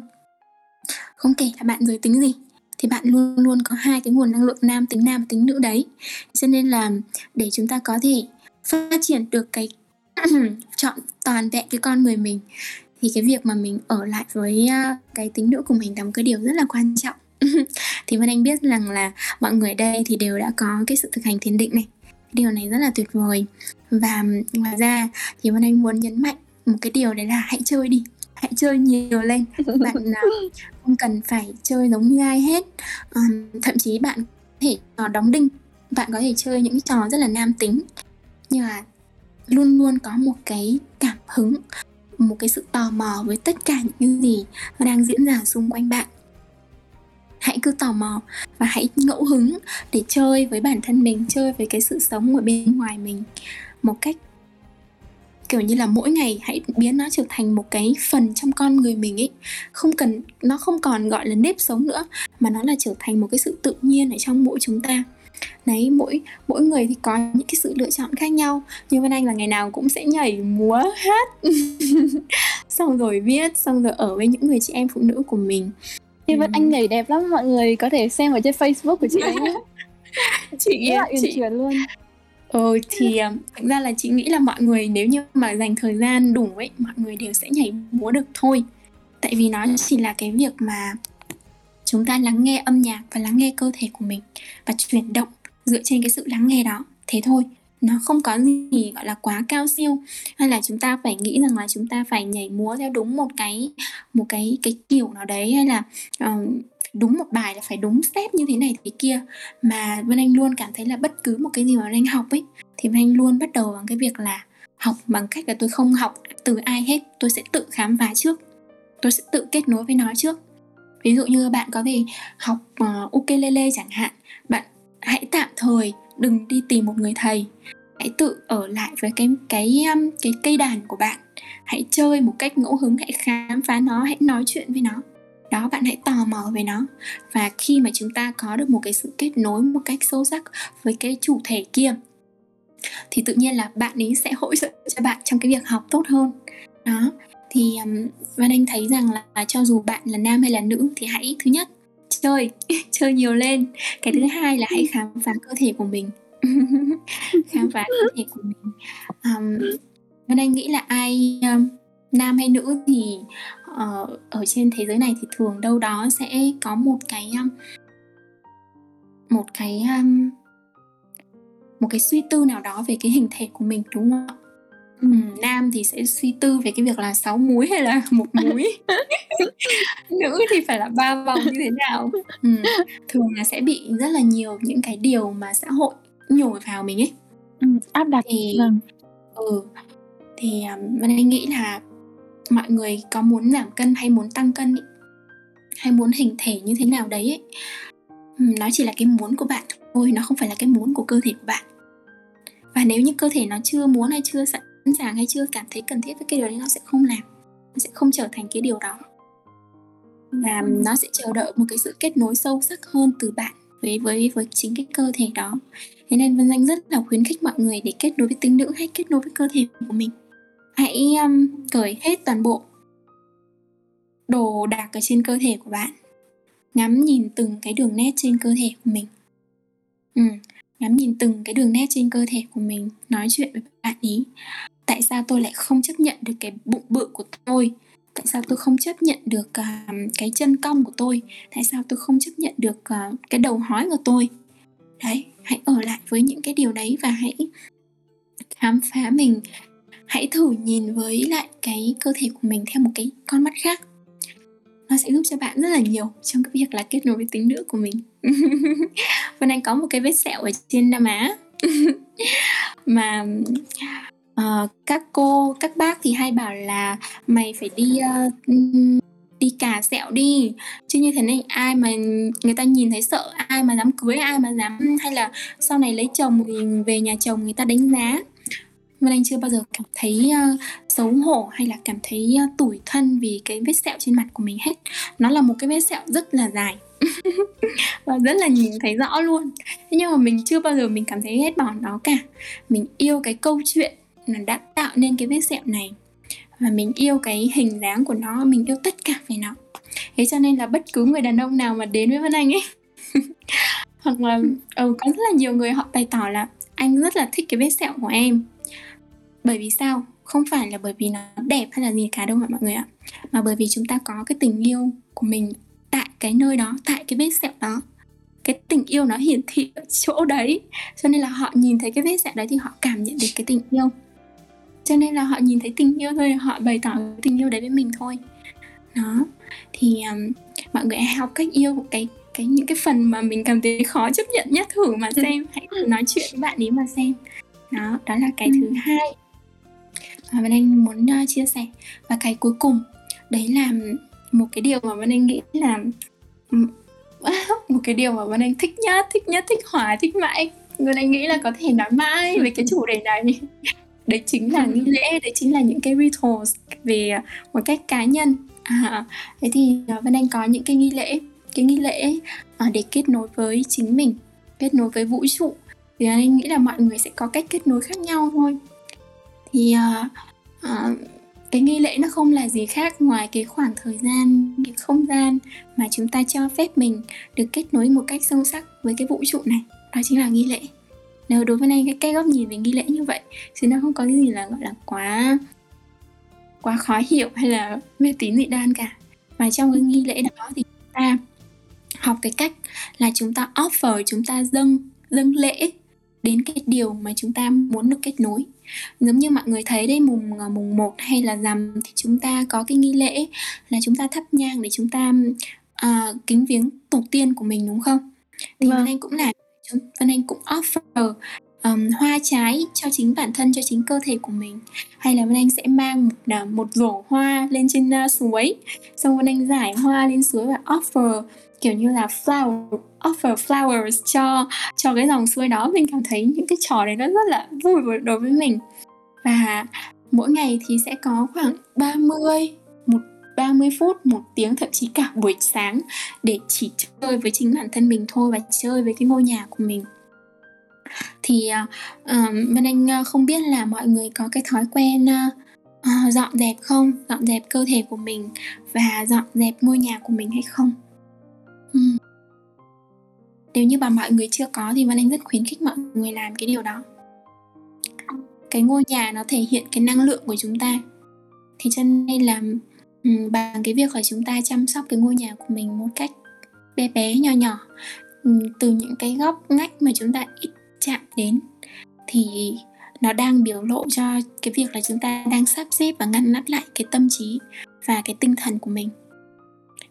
Không kể là bạn giới tính gì thì bạn luôn luôn có hai cái nguồn năng lượng nam tính nam và tính nữ đấy. Cho nên là để chúng ta có thể phát triển được cái chọn toàn vẹn cái con người mình thì cái việc mà mình ở lại với cái tính nữ của mình là một cái điều rất là quan trọng. Thì Vân Anh biết rằng là mọi người đây thì đều đã có cái sự thực hành thiền định này. Điều này rất là tuyệt vời. Và ngoài ra thì Vân Anh muốn nhấn mạnh một cái điều đấy là hãy chơi đi, hãy chơi nhiều lên. Bạn à, không cần phải chơi giống như ai hết. Thậm chí bạn có thể trò đóng đinh, bạn có thể chơi những trò rất là nam tính. Nhưng mà luôn luôn có một cái cảm hứng một cái sự tò mò với tất cả những gì đang diễn ra xung quanh bạn. Hãy cứ tò mò và hãy ngẫu hứng để chơi với bản thân mình, chơi với cái sự sống ở bên ngoài mình một cách, kiểu như là, mỗi ngày hãy biến nó trở thành một cái phần trong con người mình ấy. Không cần, nó không còn gọi là nếp sống nữa, mà nó là trở thành một cái sự tự nhiên ở trong mỗi chúng ta đấy mỗi mỗi người thì có những cái sự lựa chọn khác nhau. Như Vân Anh là ngày nào cũng sẽ nhảy múa hát. Xong rồi viết xong rồi ở với những người chị em phụ nữ của mình. Thì Vân Anh nhảy đẹp lắm mọi người có thể xem ở trên Facebook của chị ấy chị rất là uyển chuyển luôn. Ừ thì ờ, thực ra là chị nghĩ là mọi người nếu như mà dành thời gian đủ ấy mọi người đều sẽ nhảy múa được thôi. Tại vì nó chỉ là cái việc mà chúng ta lắng nghe âm nhạc và lắng nghe cơ thể của mình và chuyển động dựa trên cái sự lắng nghe đó. Thế thôi nó không có gì gọi là quá cao siêu. Hay là chúng ta phải nghĩ rằng là chúng ta phải nhảy múa theo đúng một cái một cái cái kiểu nào đấy hay là uh, đúng một bài là phải đúng step như thế này thế kia. Mà Vân Anh luôn cảm thấy là bất cứ một cái gì mà Vân Anh học ấy thì Vân Anh luôn bắt đầu bằng cái việc là học bằng cách là tôi không học từ ai hết tôi sẽ tự khám phá trước. Tôi sẽ tự kết nối với nó trước ví dụ như bạn có thể học uh, ukulele chẳng hạn bạn hãy tạm thời đừng đi tìm một người thầy. Hãy tự ở lại với cái cái um, cái cây đàn của bạn. Hãy chơi một cách ngẫu hứng hãy khám phá nó hãy nói chuyện với nó. Đó bạn hãy tò mò về nó. Và khi mà chúng ta có được một cái sự kết nối một cách sâu sắc với cái chủ thể kia thì tự nhiên là bạn ấy sẽ hỗ trợ cho bạn trong cái việc học tốt hơn. Đó thì um, Văn Anh thấy rằng là, là cho dù bạn là nam hay là nữ thì hãy thứ nhất chơi chơi nhiều lên. Cái thứ hai là hãy khám phá cơ thể của mình. Khám phá cơ thể của mình. Um, Văn Anh nghĩ là ai um, nam hay nữ thì uh, ở trên thế giới này thì thường đâu đó sẽ có một cái um, một cái um, một cái suy tư nào đó về cái hình thể của mình đúng không ạ? Ừ, nam thì sẽ suy tư về cái việc là sáu múi hay là một múi. Nữ thì phải là ba vòng như thế nào? Ừ, thường là sẽ bị rất là nhiều những cái điều mà xã hội nhồi vào mình ấy. Ừ, áp đặt. Thì vâng. ừ thì um, anh nghĩ là mọi người có muốn giảm cân hay muốn tăng cân ý, hay muốn hình thể như thế nào đấy ấy, nó chỉ là cái muốn của bạn thôi nó không phải là cái muốn của cơ thể của bạn. Và nếu như cơ thể nó chưa muốn hay chưa sẵn sàng hay chưa cảm thấy cần thiết với cái điều đấy nó sẽ không làm nó sẽ không trở thành cái điều đó. Và nó sẽ chờ đợi một cái sự kết nối sâu sắc hơn từ bạn với với với chính cái cơ thể đó. Thế nên vân danh rất là khuyến khích mọi người để kết nối với tính nữ hay kết nối với cơ thể của mình. Hãy um, cởi hết toàn bộ đồ đạc ở trên cơ thể của bạn. Ngắm nhìn từng cái đường nét trên cơ thể của mình. Ừ, ngắm nhìn từng cái đường nét trên cơ thể của mình nói chuyện với bạn ý tại sao tôi lại không chấp nhận được cái bụng bự của tôi? Tại sao tôi không chấp nhận được uh, cái chân cong của tôi? Tại sao tôi không chấp nhận được uh, cái đầu hói của tôi? Đấy hãy ở lại với những cái điều đấy và hãy khám phá mình. Hãy thử nhìn với lại cái cơ thể của mình theo một cái con mắt khác. Nó sẽ giúp cho bạn rất là nhiều trong cái việc là kết nối với tính nữ của mình. Vân Anh có một cái vết sẹo ở trên Nam Á. Mà uh, các cô các bác thì hay bảo là mày phải đi uh, đi cà sẹo đi. Chứ như thế này ai mà người ta nhìn thấy sợ ai mà dám cưới ai mà dám hay là sau này lấy chồng thì về nhà chồng người ta đánh giá. Vân Anh chưa bao giờ cảm thấy uh, xấu hổ hay là cảm thấy uh, tủi thân vì cái vết sẹo trên mặt của mình hết. Nó là một cái vết sẹo rất là dài và rất là nhìn thấy rõ luôn. Thế nhưng mà mình chưa bao giờ mình cảm thấy ghét bỏ nó cả. Mình yêu cái câu chuyện nó đã tạo nên cái vết sẹo này. Và mình yêu cái hình dáng của nó mình yêu tất cả về nó. Thế cho nên là bất cứ người đàn ông nào mà đến với Vân Anh ấy hoặc là ừ, có rất là nhiều người họ bày tỏ là anh rất là thích cái vết sẹo của em. Bởi vì sao? Không phải là bởi vì nó đẹp hay là gì cả đâu mọi người ạ. Mà bởi vì chúng ta có cái tình yêu của mình tại cái nơi đó tại cái vết sẹo đó. Cái tình yêu nó hiển thị ở chỗ đấy. Cho nên là họ nhìn thấy cái vết sẹo đấy thì họ cảm nhận được cái tình yêu cho nên là họ nhìn thấy tình yêu thôi họ bày tỏ tình yêu đấy với mình thôi. Đó thì um, mọi người hãy học cách yêu cái cái những cái phần mà mình cảm thấy khó chấp nhận nhất thử mà xem hãy thử nói chuyện với bạn ấy mà xem. Đó đó là cái thứ hai. Mà Vân Anh muốn uh, chia sẻ. Và cái cuối cùng đấy là một cái điều mà Vân Anh nghĩ là một cái điều mà Vân Anh thích nhất, thích nhất, thích hỏa, thích mãi. Vân Anh nghĩ là có thể nói mãi về cái chủ đề này Đấy chính là nghi lễ, đấy chính là những cái rituals về à, một cách cá nhân. À, Thế thì à, Vân Anh có những cái nghi lễ Cái nghi lễ à, để kết nối với chính mình Kết nối với vũ trụ. Thì Vân Anh nghĩ là mọi người sẽ có cách kết nối khác nhau thôi. Thì uh, uh, cái nghi lễ nó không là gì khác ngoài cái khoảng thời gian cái không gian mà chúng ta cho phép mình được kết nối một cách sâu sắc với cái vũ trụ này. Đó chính là nghi lễ nếu đối với này cái, cái góc nhìn về nghi lễ như vậy thì nó không có cái gì là gọi là quá quá khó hiểu hay là mê tín dị đoan cả. Và trong cái nghi lễ đó thì chúng ta học cái cách là chúng ta offer chúng ta dâng dâng lễ đến cái điều mà chúng ta muốn được kết nối. Giống như mọi người thấy đây mùng à, mùng 1 hay là rằm thì chúng ta có cái nghi lễ là chúng ta thắp nhang để chúng ta uh, kính viếng tổ tiên của mình đúng không? Thì vâng. Vân Anh cũng là Vân Anh cũng offer um, hoa trái cho chính bản thân cho chính cơ thể của mình. Hay là Vân Anh sẽ mang một, là một rổ hoa lên trên uh, suối. Xong Vân Anh giải hoa lên suối và offer kiểu như là flower offer flowers cho cho cái dòng suối đó. Mình cảm thấy những cái trò đấy nó rất là vui đối với mình. Và mỗi ngày thì sẽ có khoảng 30 một 30 phút, một tiếng thậm chí cả buổi sáng để chỉ chơi với chính bản thân mình thôi và chơi với cái ngôi nhà của mình. Thì uh, Vân Anh à, không biết là mọi người có cái thói quen uh, dọn dẹp không? Dọn dẹp cơ thể của mình và dọn dẹp ngôi nhà của mình hay không? Uhm. nếu như mà mọi người chưa có thì Vân Anh rất khuyến khích mọi người làm cái điều đó. Cái ngôi nhà nó thể hiện cái năng lượng của chúng ta. Thì cho nên là Ừ, bằng cái việc là chúng ta chăm sóc cái ngôi nhà của mình một cách bé bé, nhỏ nhỏ. Ừ, từ những cái góc ngách mà chúng ta ít chạm đến thì nó đang biểu lộ cho cái việc là chúng ta đang sắp xếp và ngăn nắp lại cái tâm trí và cái tinh thần của mình.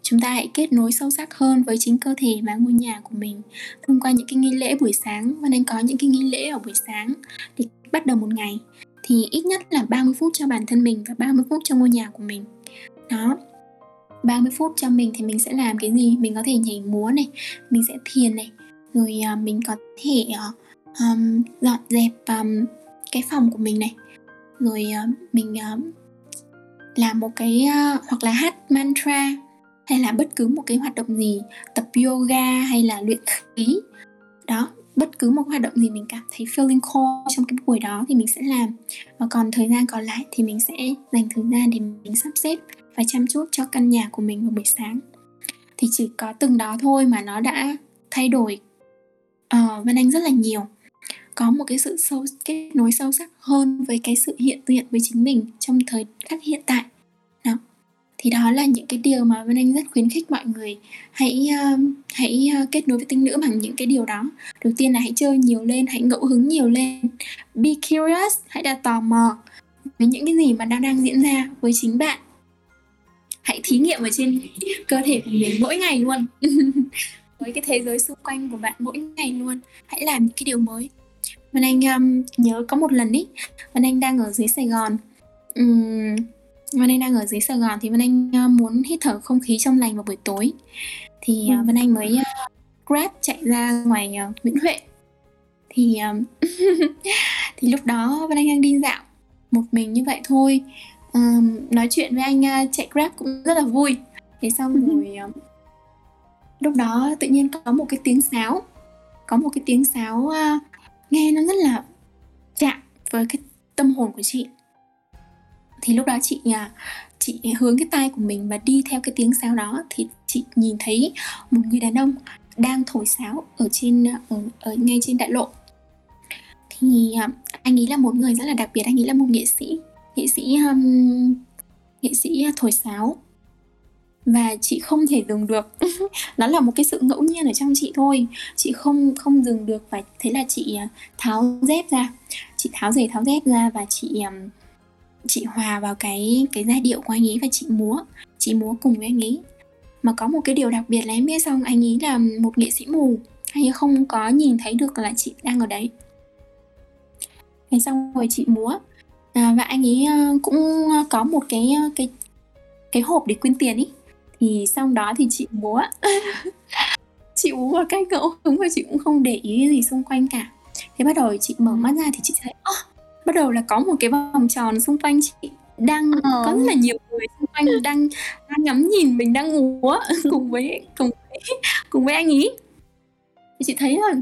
Chúng ta hãy kết nối sâu sắc hơn với chính cơ thể và ngôi nhà của mình thông qua những cái nghi lễ buổi sáng. Và nên có những cái nghi lễ ở buổi sáng để bắt đầu một ngày thì ít nhất là 30 phút cho bản thân mình và 30 phút cho ngôi nhà của mình đó. 30 phút cho mình thì mình sẽ làm cái gì? Mình có thể nhảy múa này mình sẽ thiền này rồi uh, mình có thể uh, um, dọn dẹp um, cái phòng của mình này. Rồi uh, mình uh, làm một cái uh, hoặc là hát mantra hay là bất cứ một cái hoạt động gì tập yoga hay là luyện khí. Đó bất cứ một hoạt động gì mình cảm thấy feeling cool trong cái buổi đó thì mình sẽ làm. Và còn thời gian còn lại thì mình sẽ dành thời gian để mình sắp xếp và chăm chút cho căn nhà của mình vào buổi sáng. Thì chỉ có từng đó thôi mà nó đã thay đổi. Uh, Vân Anh rất là nhiều. Có một cái sự sâu kết nối sâu sắc hơn với cái sự hiện diện với chính mình trong thời khắc hiện tại. Đó. Thì đó là những cái điều mà Vân Anh rất khuyến khích mọi người hãy uh, hãy uh, kết nối với tinh nữ bằng những cái điều đó. Đầu tiên là hãy chơi nhiều lên hãy ngẫu hứng nhiều lên. Be curious hãy là tò mò với những cái gì mà đang đang diễn ra với chính bạn hãy thí nghiệm ở trên cơ thể của mình mỗi ngày luôn. Với cái thế giới xung quanh của bạn mỗi ngày luôn. Hãy làm những cái điều mới. Vân Anh um, nhớ có một lần ý Vân Anh đang ở dưới Sài Gòn. Um, Vân Anh đang ở dưới Sài Gòn thì Vân Anh uh, muốn hít thở không khí trong lành vào buổi tối. Thì uh, Vân Anh mới uh, Grab chạy ra ngoài uh, Nguyễn Huệ. Thì um, thì lúc đó Vân Anh đang đi dạo một mình như vậy thôi um, nói chuyện với anh uh, chạy Grab cũng rất là vui. Thế xong rồi um, lúc đó tự nhiên có một cái tiếng sáo. Có một cái tiếng sáo uh, nghe nó rất là chạm với cái tâm hồn của chị. Thì lúc đó chị à, chị hướng cái tay của mình và đi theo cái tiếng sáo đó. Thì chị nhìn thấy một người đàn ông đang thổi sáo ở trên ở, ở ngay trên đại lộ. Thì à, anh ấy là một người rất là đặc biệt anh ấy là một nghệ sĩ nghệ sĩ um, nghệ sĩ uh, thổi sáo. Và chị không thể dừng được. Nó là một cái sự ngẫu nhiên ở trong chị thôi. Chị không không dừng được và thế là chị uh, tháo dép ra. Chị tháo giày tháo dép ra và chị um, chị hòa vào cái cái giai điệu của anh ấy và chị múa. Chị múa cùng với anh ấy. Mà có một cái điều đặc biệt là em biết xong anh ấy là một nghệ sĩ mù. Anh ấy không có nhìn thấy được là chị đang ở đấy. Thế xong rồi chị múa à, và anh ấy ờ, cũng có một cái ờ, cái cái hộp để quyên tiền ý. Thì xong đó thì chị múa chị múa một cách ngẫu hứng và chị cũng không để ý gì xung quanh cả. Thế bắt đầu chị mở mắt ra thì chị thấy oh, bắt đầu là có một cái vòng tròn xung quanh chị đang ờ. có rất là nhiều người xung quanh đang đang ngắm nhìn mình đang múa cùng với cùng với cùng với anh ý. Thì chị thấy là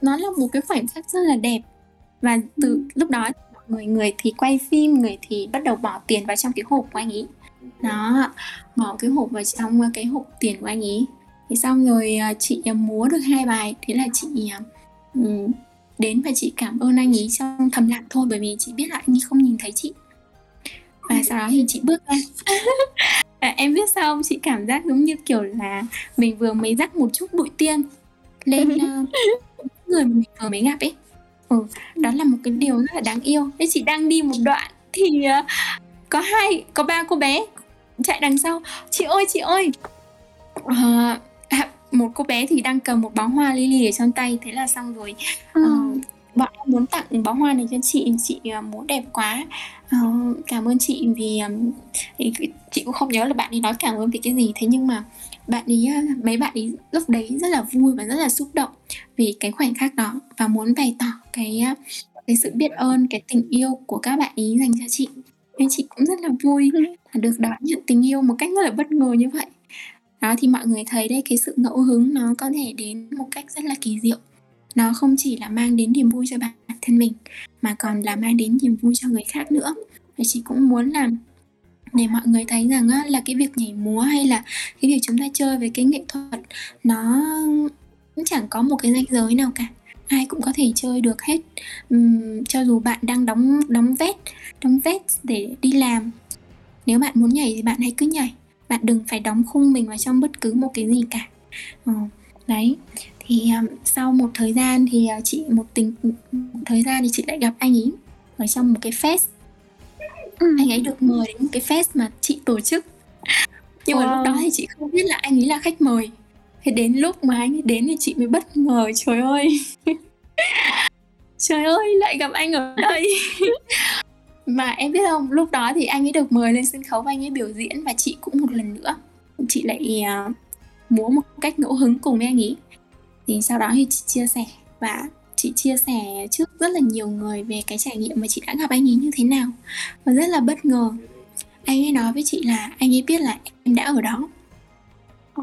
nó là một cái khoảnh khắc rất là đẹp. Và từ ừ. lúc đó người người thì quay phim người thì bắt đầu bỏ tiền vào trong cái hộp của anh ý nó bỏ cái hộp vào trong cái hộp tiền của anh ý thì xong rồi à, chị à, múa được hai bài. Thế là chị à, đến và chị cảm ơn anh ấy trong thầm lặng thôi bởi vì chị biết là anh ấy không nhìn thấy chị. Và sau đó thì chị bước ra. À, em biết sao không? Chị cảm giác giống như kiểu là mình vừa mới rắc một chút bụi tiên lên uh, người mình vừa mới gặp ấy ừ, đó là một cái điều rất là đáng yêu. Thế chị đang đi một đoạn thì uh, có hai có ba cô bé chạy đằng sau. Chị ơi chị ơi! Uh, một cô bé thì đang cầm một bó hoa lily ở trong tay. Thế là xong rồi. Uh, bọn em muốn tặng bó hoa này cho chị. Chị muốn đẹp quá. Uh, cảm ơn chị vì um, chị cũng không nhớ là bạn ấy nói cảm ơn vì cái gì. Thế nhưng mà bạn ấy à, mấy bạn ấy lúc đấy rất là vui và rất là xúc động vì cái khoảnh khắc đó và muốn bày tỏ cái à, cái sự biết ơn, cái tình yêu của các bạn ý dành cho chị. Nên chị cũng rất là vui được đón nhận tình yêu một cách rất là bất ngờ như vậy. Đó, thì mọi người thấy đấy cái sự ngẫu hứng nó có thể đến một cách rất là kỳ diệu. Nó không chỉ là mang đến niềm vui cho bản thân mình, mà còn là mang đến niềm vui cho người khác nữa. Và chị cũng muốn làm để mọi người thấy rằng á, là cái việc nhảy múa hay là cái việc chúng ta chơi với cái nghệ thuật nó cũng chẳng có một cái ranh giới nào cả. Ai cũng có thể chơi được hết uhm, cho dù bạn đang đóng đóng vét đóng vét để đi làm. Nếu bạn muốn nhảy thì bạn hãy cứ nhảy. Bạn đừng phải đóng khung mình vào trong bất cứ một cái gì cả. Ừ, đấy. Thì um, sau một thời gian thì uh, chị một tình một thời gian thì chị lại gặp anh ấy ở trong một cái fest anh ấy được mời đến một cái fest mà chị tổ chức. Nhưng wow. mà lúc đó thì chị không biết là anh ấy là khách mời. Thế đến lúc mà anh ấy đến thì chị mới bất ngờ trời ơi. Trời ơi lại gặp anh ở đây. Mà em biết không lúc đó thì anh ấy được mời lên sân khấu và anh ấy biểu diễn và chị cũng một lần nữa. Chị lại uh, múa một cách ngẫu hứng cùng với anh ấy. Thì sau đó thì chị chia sẻ và chị chia sẻ trước rất là nhiều người về cái trải nghiệm mà chị đã gặp anh ấy như thế nào. Và rất là bất ngờ. Anh ấy nói với chị là anh ấy biết là em đã ở đó. Ừ.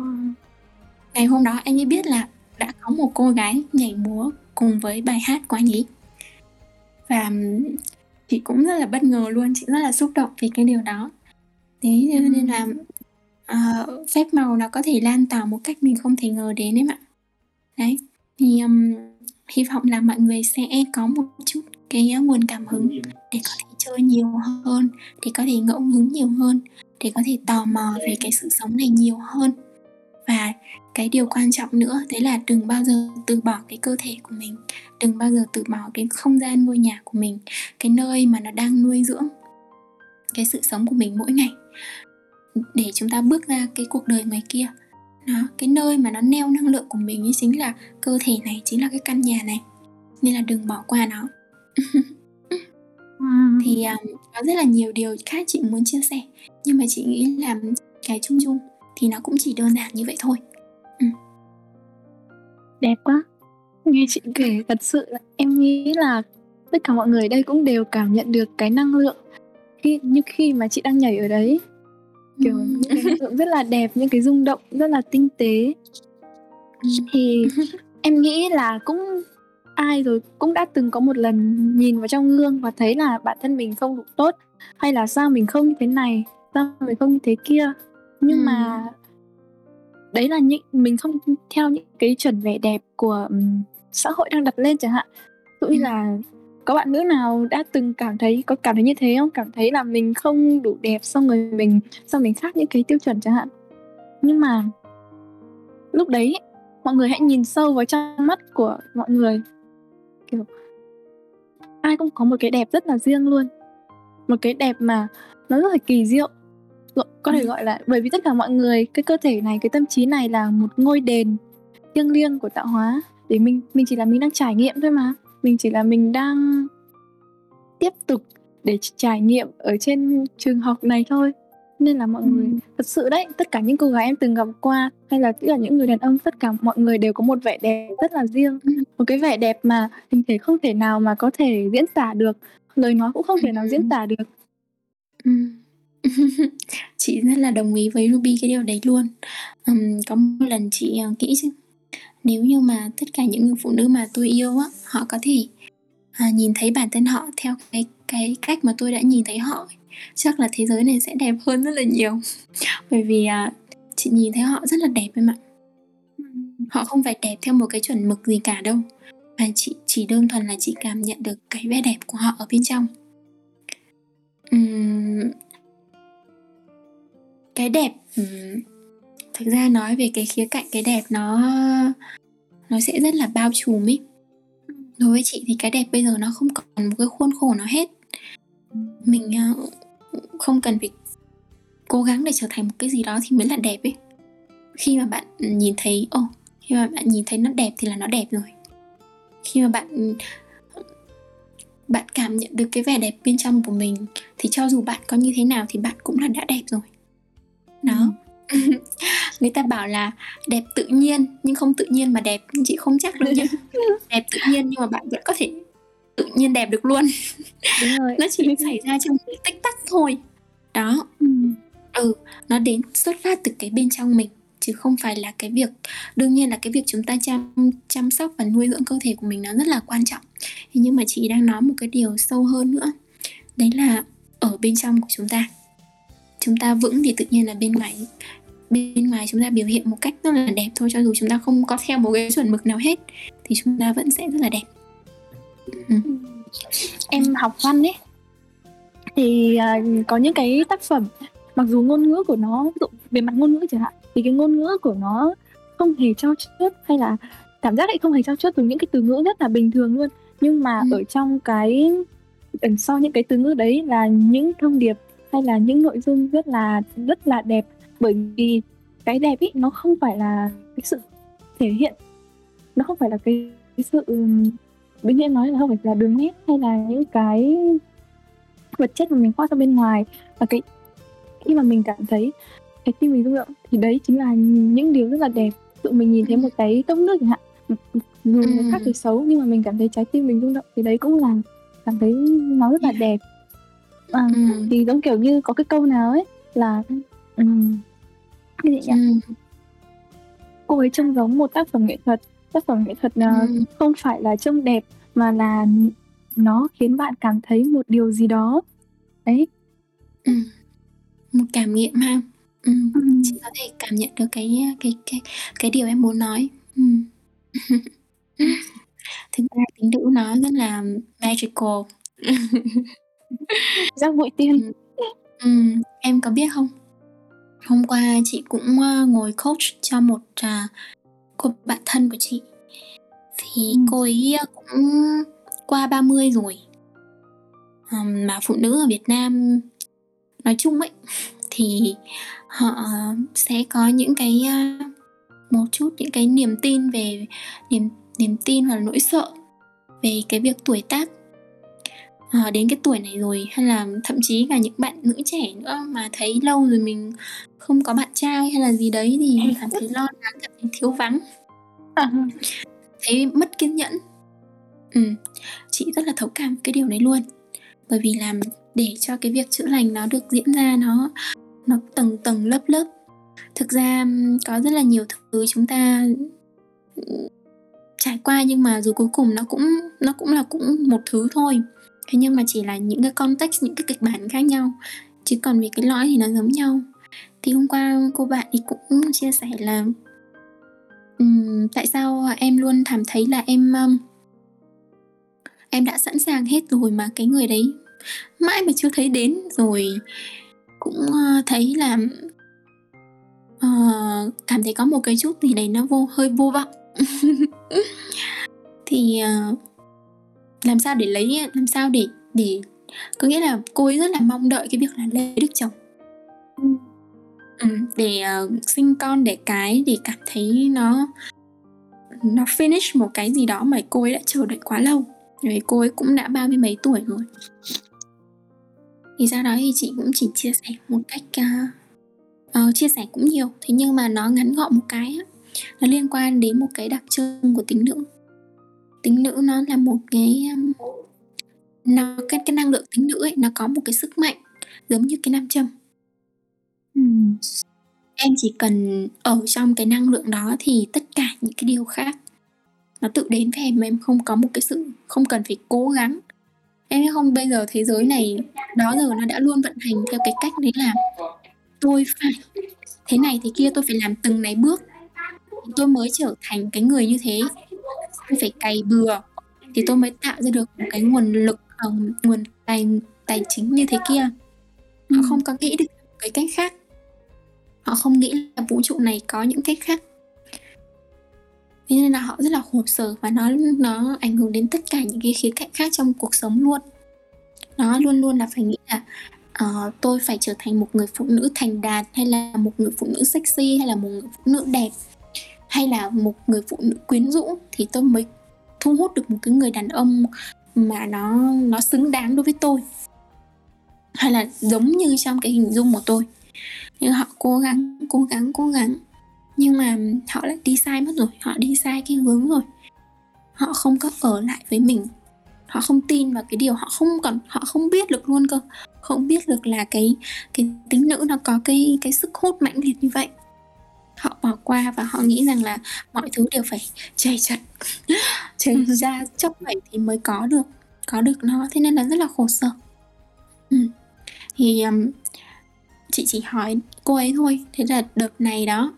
ngày hôm đó anh ấy biết là đã có một cô gái nhảy múa cùng với bài hát của anh ấy. Và chị cũng rất là bất ngờ luôn chị rất là xúc động vì cái điều đó. Thế nên là uh, phép màu nó có thể lan tỏa một cách mình không thể ngờ đến em ạ. Đấy thì um, hy vọng là mọi người sẽ có một chút cái nguồn cảm hứng để có thể chơi nhiều hơn, để có thể ngẫu hứng nhiều hơn, để có thể tò mò về cái sự sống này nhiều hơn. Và cái điều quan trọng nữa, đấy là đừng bao giờ từ bỏ cái cơ thể của mình, đừng bao giờ từ bỏ cái không gian ngôi nhà của mình, cái nơi mà nó đang nuôi dưỡng cái sự sống của mình mỗi ngày. Để chúng ta bước ra cái cuộc đời ngoài kia nó cái nơi mà nó neo năng lượng của mình ấy chính là cơ thể này chính là cái căn nhà này nên là đừng bỏ qua nó thì um, có rất là nhiều điều khác chị muốn chia sẻ nhưng mà chị nghĩ là cái chung chung thì nó cũng chỉ đơn giản như vậy thôi Đẹp quá. Nghe chị kể thật sự em nghĩ là tất cả mọi người ở đây cũng đều cảm nhận được cái năng lượng khi như khi mà chị đang nhảy ở đấy. Kiểu Ừm. Rất là đẹp, những cái rung động rất là tinh tế. Thì em nghĩ là cũng ai rồi cũng đã từng có một lần nhìn vào trong gương và thấy là bản thân mình không đủ tốt hay là sao mình không như thế này, sao mình không như thế kia. Nhưng Ừm. mà đấy là những mình không theo những cái chuẩn vẻ đẹp của ừm, xã hội đang đặt lên chẳng hạn. Dụ như là có bạn nữ nào đã từng cảm thấy có cảm thấy như thế không? Cảm thấy là mình không đủ đẹp xong rồi mình xong mình khác những cái tiêu chuẩn chẳng hạn. Nhưng mà lúc đấy mọi người hãy nhìn sâu vào trong mắt của mọi người. Kiểu ai cũng có một cái đẹp rất là riêng luôn. Một cái đẹp mà nó rất là kỳ diệu. Có thể Ừm. gọi là bởi vì tất cả mọi người cái cơ thể này, cái tâm trí này là một ngôi đền thiêng liêng của tạo hóa để mình mình chỉ là mình đang trải nghiệm thôi mà. Mình chỉ là mình đang tiếp tục để trải nghiệm ở trên trường học này thôi. Nên là mọi Ừm. người thật sự đấy, tất cả những cô gái em từng gặp qua hay là tất cả những người đàn ông, tất cả mọi người đều có một vẻ đẹp rất là riêng. Ừm. Một cái vẻ đẹp mà hình thể không thể nào mà có thể diễn tả được, lời nói cũng không thể nào diễn Ừm. tả được. Ừm. Chị rất là đồng ý với Ruby cái điều đấy luôn. Ừm, có một lần chị, ờ, nghĩ chứ, nếu như mà tất cả những người phụ nữ mà tôi yêu á, họ có thể, à, nhìn thấy bản thân họ theo cái cái cách mà tôi đã nhìn thấy họ chắc là thế giới này sẽ đẹp hơn rất là nhiều. Bởi vì, à, chị nhìn thấy họ rất là đẹp em ạ. Họ không phải đẹp theo một cái chuẩn mực gì cả đâu, mà chị chỉ đơn thuần là chị cảm nhận được cái vẻ đẹp của họ ở bên trong. uhm, Cái đẹp, uhm, thực ra nói về cái khía cạnh cái đẹp nó nó sẽ rất là bao trùm ấy. Đối với chị thì cái đẹp bây giờ nó không còn một cái khuôn khổ nào hết. Mình, ờ, không cần phải cố gắng để trở thành một cái gì đó thì mới là đẹp ấy. Khi mà bạn, nhìn thấy ồ, khi mà bạn nhìn thấy nó đẹp thì là nó đẹp rồi. Khi mà bạn, bạn cảm nhận được cái vẻ đẹp bên trong của mình thì cho dù bạn có như thế nào thì bạn cũng là đã đẹp rồi. Đó. Người ta bảo là đẹp tự nhiên nhưng không tự nhiên mà đẹp, nhưng chị không chắc đâu nha. Đẹp tự nhiên nhưng mà bạn vẫn có thể tự nhiên đẹp được luôn. Đúng rồi. Nó chỉ xảy ra trong cái tích tắc thôi. Đó. Ừm. Ừ, nó đến xuất phát từ cái bên trong mình chứ không phải là cái việc đương nhiên là cái việc chúng ta chăm chăm sóc và nuôi dưỡng cơ thể của mình nó rất là quan trọng. Nhưng mà chị đang nói một cái điều sâu hơn nữa. Đấy là ở bên trong của chúng ta. Chúng ta vững thì tự nhiên là bên ngoài bên ngoài chúng ta biểu hiện một cách rất là đẹp thôi cho dù chúng ta không có theo một cái chuẩn mực nào hết thì chúng ta vẫn sẽ rất là đẹp. Ừm. Em học văn ấy thì, à, có những cái tác phẩm mặc dù ngôn ngữ của nó ví dụ về mặt ngôn ngữ chẳng hạn, thì cái ngôn ngữ của nó không hề trau chuốt hay là cảm giác lại không hề trau chuốt dùng những cái từ ngữ rất là bình thường luôn. Nhưng mà Ừm. ở trong cái ẩn sau những cái từ ngữ đấy là những thông điệp hay là những nội dung rất là rất là đẹp. Bởi vì cái đẹp ấy nó không phải là cái sự thể hiện, nó không phải là cái cái sự như em nói là không phải là đường nét hay là những cái vật chất mà mình khoác ra bên ngoài và cái khi mà mình cảm thấy cái tim mình rung động thì đấy chính là những điều rất là đẹp. Dụ mình nhìn thấy một cái cốc nước chẳng hạn, dù người khác thấy xấu nhưng mà mình cảm thấy trái tim mình rung động thì đấy cũng là cảm thấy nó rất là đẹp. À, Ừm. thì giống kiểu như có cái câu nào ấy là ừm, cái gì nhỉ? Ừm. Cô ấy trông giống một tác phẩm nghệ thuật. Tác phẩm nghệ thuật, ờ, Ừm. không phải là trông đẹp mà là nó khiến bạn cảm thấy một điều gì đó. Đấy. Ừm. Một cảm nghiệm ha. Ừm, Ừm. chị có thể cảm nhận được cái, cái cái cái điều em muốn nói. Ừm. Thực ra tính nữ nó rất là magical. Giác bụi tiên. Ừm. Ừm, em có biết không? Hôm qua chị cũng, ơ, ngồi coach cho một, à, cô bạn thân của chị. Thì Ừm. cô ấy, ơ, cũng qua 30 rồi. Mà phụ nữ ở Việt Nam nói chung ấy, thì họ sẽ có những cái, a, một chút những cái niềm tin về niềm niềm tin hoặc là nỗi sợ về cái việc tuổi tác. Ờ, đến cái tuổi này rồi hay là thậm chí cả những bạn nữ trẻ nữa mà thấy lâu rồi mình không có bạn trai hay là gì đấy thì cảm thấy lo lắng cảm thấy thiếu vắng. À, thấy mất kiên nhẫn. Ừ. chị rất là thấu cảm cái điều này luôn. Bởi vì làm để cho cái việc chữa lành nó được diễn ra nó nó tầng tầng lớp lớp. Thực ra có rất là nhiều thứ chúng ta trải qua nhưng mà rồi cuối cùng nó cũng nó cũng là cũng một thứ thôi thế nhưng mà chỉ là những cái context những cái kịch bản khác nhau. Chứ còn về cái lõi thì nó giống nhau. Thì hôm qua cô bạn thì cũng chia sẻ là um, tại sao em luôn cảm thấy là em um, em đã sẵn sàng hết rồi mà cái người đấy mãi mà chưa thấy đến. Rồi cũng uh, thấy là uh, cảm thấy có một cái chút gì đấy nó vô hơi vô vọng. Thì uh, làm sao để lấy làm sao để để có nghĩa là cô ấy rất là mong đợi cái việc là lấy được chồng. Ừ, để ờ, sinh con để cái để cảm thấy nó nó finish một cái gì đó mà cô ấy đã chờ đợi quá lâu. Vì cô ấy cũng đã ba mươi mấy tuổi rồi. Thì sau đó thì chị cũng chỉ chia sẻ một cách uh, uh, chia sẻ cũng nhiều. Thế nhưng mà nó ngắn gọn một cái á, nó liên quan đến một cái đặc trưng của tính nữ tính nữ nó là một cái nó cái cái năng lượng tính nữ ấy nó có một cái sức mạnh giống như cái nam châm. Ừm, em chỉ cần ở trong cái năng lượng đó thì tất cả những cái điều khác nó tự đến với em mà em không có một cái sự không cần phải cố gắng. Em biết không bây giờ thế giới này đó giờ nó đã luôn vận hành theo cái cách đấy là tôi phải thế này thế kia tôi phải làm từng này bước tôi mới trở thành cái người như thế tôi phải cày bừa. Thì tôi mới tạo ra được một cái nguồn lực ờ, nguồn tài tài chính như thế kia. Họ không có nghĩ được cái cách khác. Họ không nghĩ là vũ trụ này có những cách khác. Thế nên là họ rất là khổ sở và nó nó ảnh hưởng đến tất cả những cái khía cạnh khác trong cuộc sống luôn. Nó luôn luôn là phải nghĩ là ờ, tôi phải trở thành một người phụ nữ thành đạt hay là một người phụ nữ sexy hay là một người phụ nữ đẹp hay là một người phụ nữ quyến rũ thì tôi mới thu hút được một cái người đàn ông mà nó nó xứng đáng đối với tôi. Hay là giống như trong cái hình dung của tôi. Nhưng họ cố gắng cố gắng cố gắng. Nhưng mà họ lại đi sai mất rồi, họ đi sai cái hướng rồi. Họ không có ở lại với mình. Họ không tin vào cái điều họ không còn, họ không biết được luôn cơ. Không biết được là cái cái tính nữ nó có cái cái sức hút mạnh liệt như vậy họ bỏ qua và họ nghĩ rằng là mọi thứ đều phải chảy chật chảy ra chốc vậy thì mới có được có được nó. Thế nên là rất là khổ sở. Ừ. thì um, chị chỉ hỏi cô ấy thôi. Thế là đợt này đó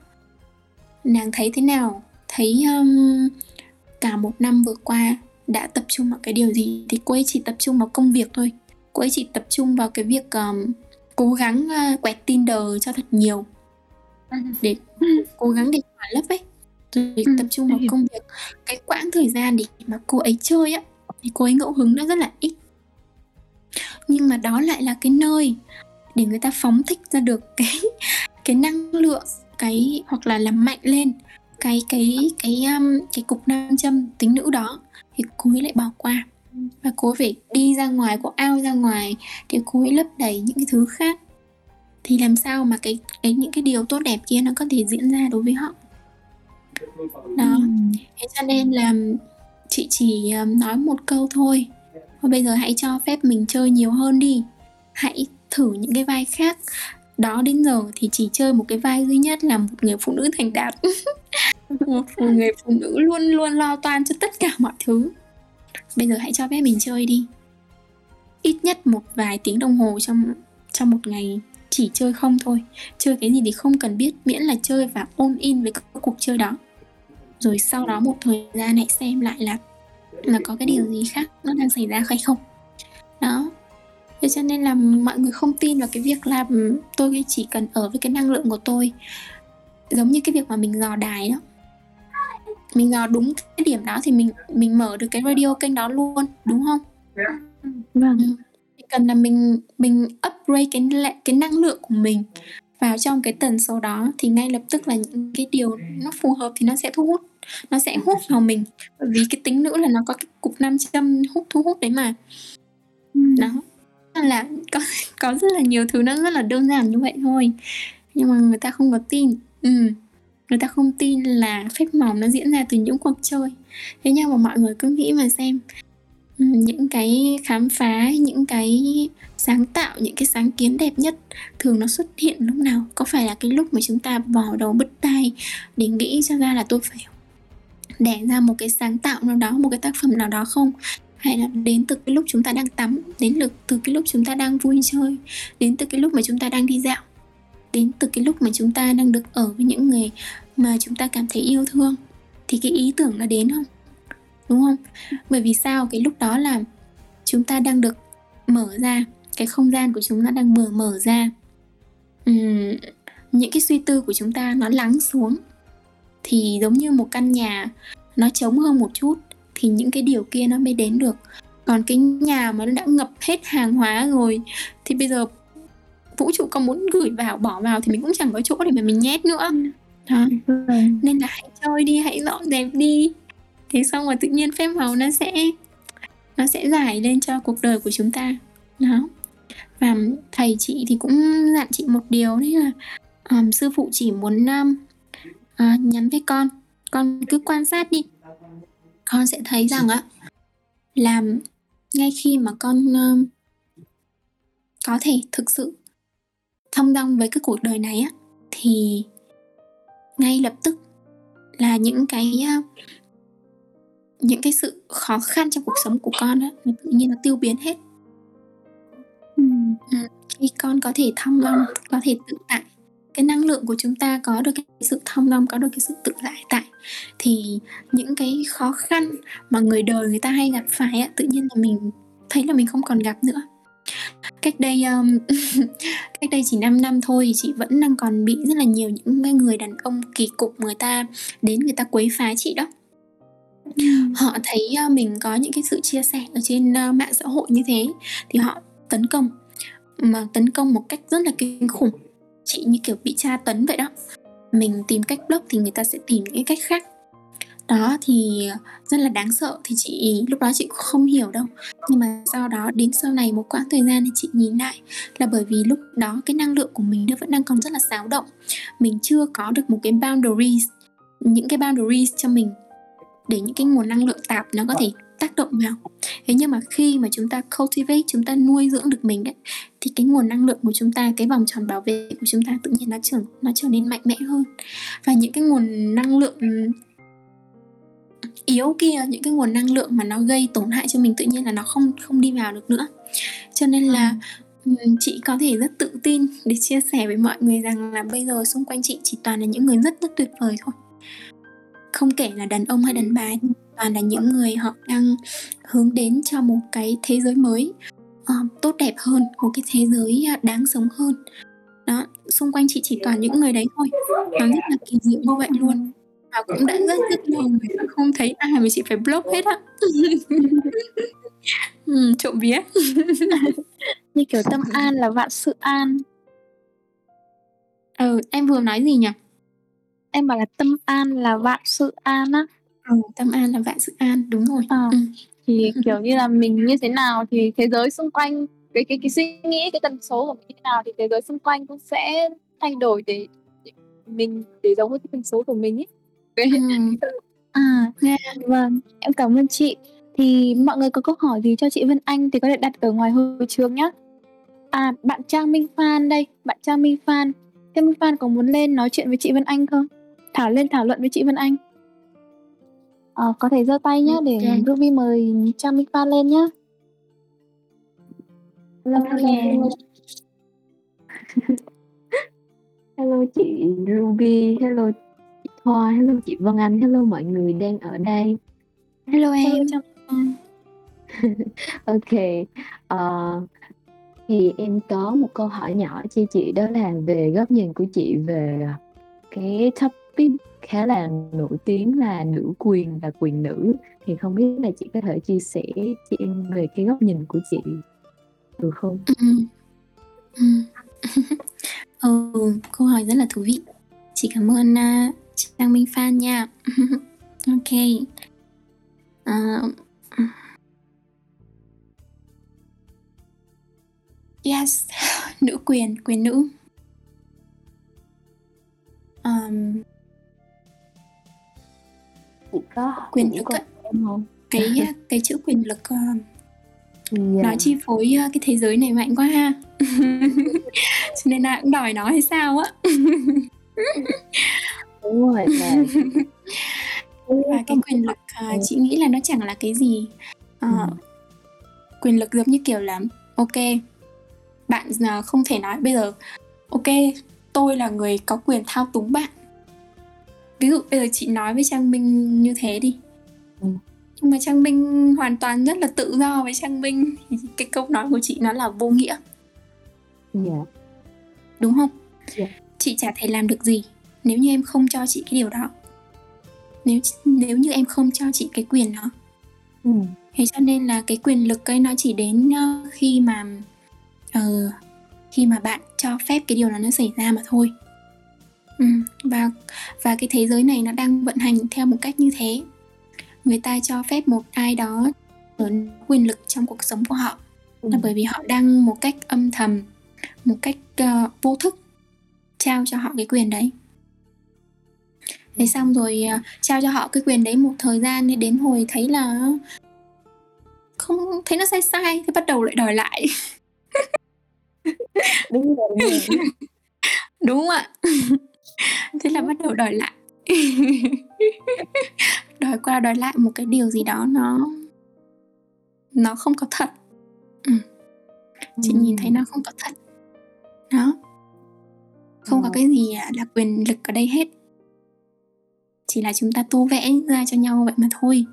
nàng thấy thế nào? Thấy um, cả một năm vừa qua đã tập trung vào cái điều gì? Thì cô ấy chỉ tập trung vào công việc thôi. Cô ấy chỉ tập trung vào cái việc um, cố gắng uh, quẹt Tinder cho thật nhiều để cố gắng để khỏa lấp ấy. Rồi Ừ, tập trung vào hiểu. công việc. Cái quãng thời gian để mà cô ấy chơi á thì cô ấy ngẫu hứng nó rất là ít. Nhưng mà đó lại là cái nơi để người ta phóng thích ra được cái cái năng lượng cái hoặc là làm mạnh lên cái cái cái um, cái cục nam châm tính nữ đó. Thì cô ấy lại bỏ qua. Và cô ấy phải đi ra ngoài cô ao ra ngoài để cô ấy lấp đầy những cái thứ khác thì làm sao mà cái cái những cái điều tốt đẹp kia nó có thể diễn ra đối với họ? Đó. Ừm, thế cho nên là chị chỉ nói một câu thôi. Thôi bây giờ hãy cho phép mình chơi nhiều hơn đi. Hãy thử những cái vai khác. Đó đến giờ thì chỉ chơi một cái vai duy nhất là một người phụ nữ thành đạt. Một người phụ nữ luôn luôn lo toan cho tất cả mọi thứ. Bây giờ hãy cho phép mình chơi đi. Ít nhất một vài tiếng đồng hồ trong trong một ngày chỉ chơi không thôi. Chơi cái gì thì không cần biết miễn là chơi và ôn in với cái cuộc chơi đó. Rồi sau đó một thời gian hãy xem lại là là có cái điều gì khác nó đang xảy ra hay không. Đó. Thế cho nên là mọi người không tin vào cái việc là ừm, tôi chỉ cần ở với cái năng lượng của tôi. Giống như cái việc mà mình dò đài đó. Mình dò đúng cái điểm đó thì mình mình mở được cái radio kênh đó luôn đúng không? Vâng. Chỉ cần là mình mình upgrade cái cái năng lượng của mình vào trong cái tần số đó thì ngay lập tức là những cái điều nó phù hợp thì nó sẽ thu hút nó sẽ hút vào mình. Bởi vì cái tính nữ là nó có cái cục nam châm hút thu hút đấy mà. Đó. Nên là có có rất là nhiều thứ nó rất là đơn giản như vậy thôi. Nhưng mà người ta không có tin. Ừ. người ta không tin là phép màu nó diễn ra từ những cuộc chơi. Thế nhưng mà mọi người cứ nghĩ mà xem ừ, những cái khám phá, những cái sáng tạo, những cái sáng kiến đẹp nhất thường nó xuất hiện lúc nào? Có phải là cái lúc mà chúng ta vò đầu bứt tai để nghĩ cho ra là tôi phải đẻ ra một cái sáng tạo nào đó, một cái tác phẩm nào đó không? Hay là đến từ cái lúc chúng ta đang tắm, đến lực từ cái lúc chúng ta đang vui chơi, đến từ cái lúc mà chúng ta đang đi dạo, đến từ cái lúc mà chúng ta đang được ở với những người mà chúng ta cảm thấy yêu thương? Thì cái ý tưởng nó đến không? Đúng không? Bởi vì sao? Cái lúc đó là chúng ta đang được mở ra cái không gian của chúng ta đang mở mở ra. Uhm, những cái suy tư của chúng ta nó lắng xuống thì giống như một căn nhà nó trống hơn một chút thì những cái điều kia nó mới đến được. Còn cái nhà mà nó đã ngập hết hàng hóa rồi thì bây giờ vũ trụ có muốn gửi vào bỏ vào thì mình cũng chẳng có chỗ để mà mình nhét nữa. Đó. nên là hãy chơi đi hãy dọn dẹp đi thế xong rồi tự nhiên phép màu nó sẽ nó sẽ giải lên cho cuộc đời của chúng ta. Đó. Và thầy chị thì cũng dặn chị một điều đấy là um, sư phụ chỉ muốn um, uh, nhắn với con. Con cứ quan sát đi. Con sẽ thấy rằng á là ngay khi mà con um, có thể thực sự thông dong với cái cuộc đời này á thì ngay lập tức là những cái uh, những cái sự khó khăn trong cuộc sống của con á nó tự nhiên nó tiêu biến hết. Ừ. khi con có thể thông dong có thể tự tại cái năng lượng của chúng ta có được cái sự thông dong có được cái sự tự tại tại thì những cái khó khăn mà người đời người ta hay gặp phải á, tự nhiên là mình thấy là mình không còn gặp nữa. Cách đây um, cách đây chỉ 5 năm thôi chị vẫn đang còn bị rất là nhiều những cái người đàn ông kỳ cục người ta đến người ta quấy phá chị đó họ thấy uh, mình có những cái sự chia sẻ ở trên uh, mạng xã hội như thế thì họ tấn công mà tấn công một cách rất là kinh khủng chị như kiểu bị tra tấn vậy đó. Mình tìm cách block thì người ta sẽ tìm những cách khác. Đó thì rất là đáng sợ thì chị lúc đó chị cũng không hiểu đâu. Nhưng mà sau đó đến sau này một quãng thời gian thì chị nhìn lại là bởi vì lúc đó cái năng lượng của mình nó vẫn đang còn rất là xáo động. Mình chưa có được một cái boundaries những cái boundaries cho mình để những cái nguồn năng lượng tạp nó có thể tác động vào. Thế nhưng mà khi mà chúng ta cultivate chúng ta nuôi dưỡng được mình đấy thì cái nguồn năng lượng của chúng ta cái vòng tròn bảo vệ của chúng ta tự nhiên nó trở nó trở nên mạnh mẽ hơn. Và những cái nguồn năng lượng yếu kia những cái nguồn năng lượng mà nó gây tổn hại cho mình tự nhiên là nó không không đi vào được nữa. Cho nên là chị có thể rất tự tin để chia sẻ với mọi người rằng là bây giờ xung quanh chị chỉ toàn là những người rất rất tuyệt vời thôi không kể là đàn ông hay đàn bà toàn là những người họ đang hướng đến cho một cái thế giới mới uh, tốt đẹp hơn một cái thế giới à, đáng sống hơn. Đó xung quanh chị chỉ toàn những người đấy thôi. Nó rất là kỳ diệu như vậy luôn. Và cũng đã rất rất lâu người không thấy ai mà chị phải block hết á. Ừ, trộm vía. Như kiểu tâm an là vạn sự an. Ừ em vừa nói gì nhỉ em bảo là tâm an là vạn sự an á. Ừ, tâm an là vạn sự an đúng rồi. À, ừ. thì kiểu như là mình như thế nào thì thế giới xung quanh cái cái cái suy nghĩ cái tần số của mình như thế nào thì thế giới xung quanh cũng sẽ thay đổi để, để mình để giống với cái tần số của mình ấy. À yeah. vâng. Em cảm ơn chị. Thì mọi người có câu hỏi gì cho chị Vân Anh thì có thể đặt ở ngoài hội trường nhé à bạn Trang Minh Phan đây bạn Trang Minh Phan. Trang Minh Phan có muốn lên nói chuyện với chị Vân Anh không thảo lên thảo luận với chị Vân Anh à, có thể giơ tay nhé để okay. Ruby mời Trang Minh Phan lên nhé Hello, hello. hello chị Ruby, hello Hoa, hello chị Vân Anh, hello mọi người đang ở đây. Hello em. ok, uh, thì em có một câu hỏi nhỏ cho chị đó là về góc nhìn của chị về cái topic khá là nổi tiếng là nữ quyền và quyền nữ. Thì không biết là chị có thể chia sẻ chị em về cái góc nhìn của chị được không? Ừ, ừ. ừ câu hỏi rất là thú vị. Chị cảm ơn uh, Trang Minh Phan nha. Ok. Uh, yes nữ quyền quyền nữ. Um, chị có Quyền lực ạ. em không? Cái cái chữ quyền lực uh, Dạ. nó chi phối uh, cái thế giới này mạnh quá ha. Cho nên là cũng đòi nó hay sao á. Đúng rồi và cái quyền lực uh, chị nghĩ là nó chẳng là cái gì. Ờ, Ừ. quyền lực giống như kiểu là ok bạn uh, không thể nói bây giờ ok tôi là người có quyền thao túng bạn ví dụ bây giờ chị nói với trang minh như thế đi. Ừ. nhưng mà trang minh hoàn toàn rất là tự do với trang minh. Thì cái câu nói của chị nó là vô nghĩa. Dạ. Đúng không? Dạ. chị chả thể làm được gì nếu như em không cho chị cái điều đó. Nếu nếu như em không cho chị cái quyền đó. Ừ. thế cho nên là cái quyền lực ấy nó chỉ đến ờ, khi mà ờ, khi mà bạn cho phép cái điều đó nó xảy ra mà thôi ừ, và và cái thế giới này nó đang vận hành theo một cách như thế. Người ta cho phép một ai đó quyền lực trong cuộc sống của họ. Ừ. là bởi vì họ đang một cách âm thầm một cách ờ, vô thức trao cho họ cái quyền đấy. Thế xong rồi ờ, trao cho họ cái quyền đấy một thời gian đến hồi thấy là không thấy nó sai sai thì bắt đầu lại đòi lại. Đúng rồi đúng rồi. đúng ạ thế là bắt đầu đòi lại đòi qua đòi lại một cái điều gì đó nó nó không có thật ừ. chị Ừ. nhìn thấy nó không có thật đó không có Ờ. cái gì là quyền lực ở đây hết chỉ là chúng ta tô vẽ ra cho nhau vậy mà thôi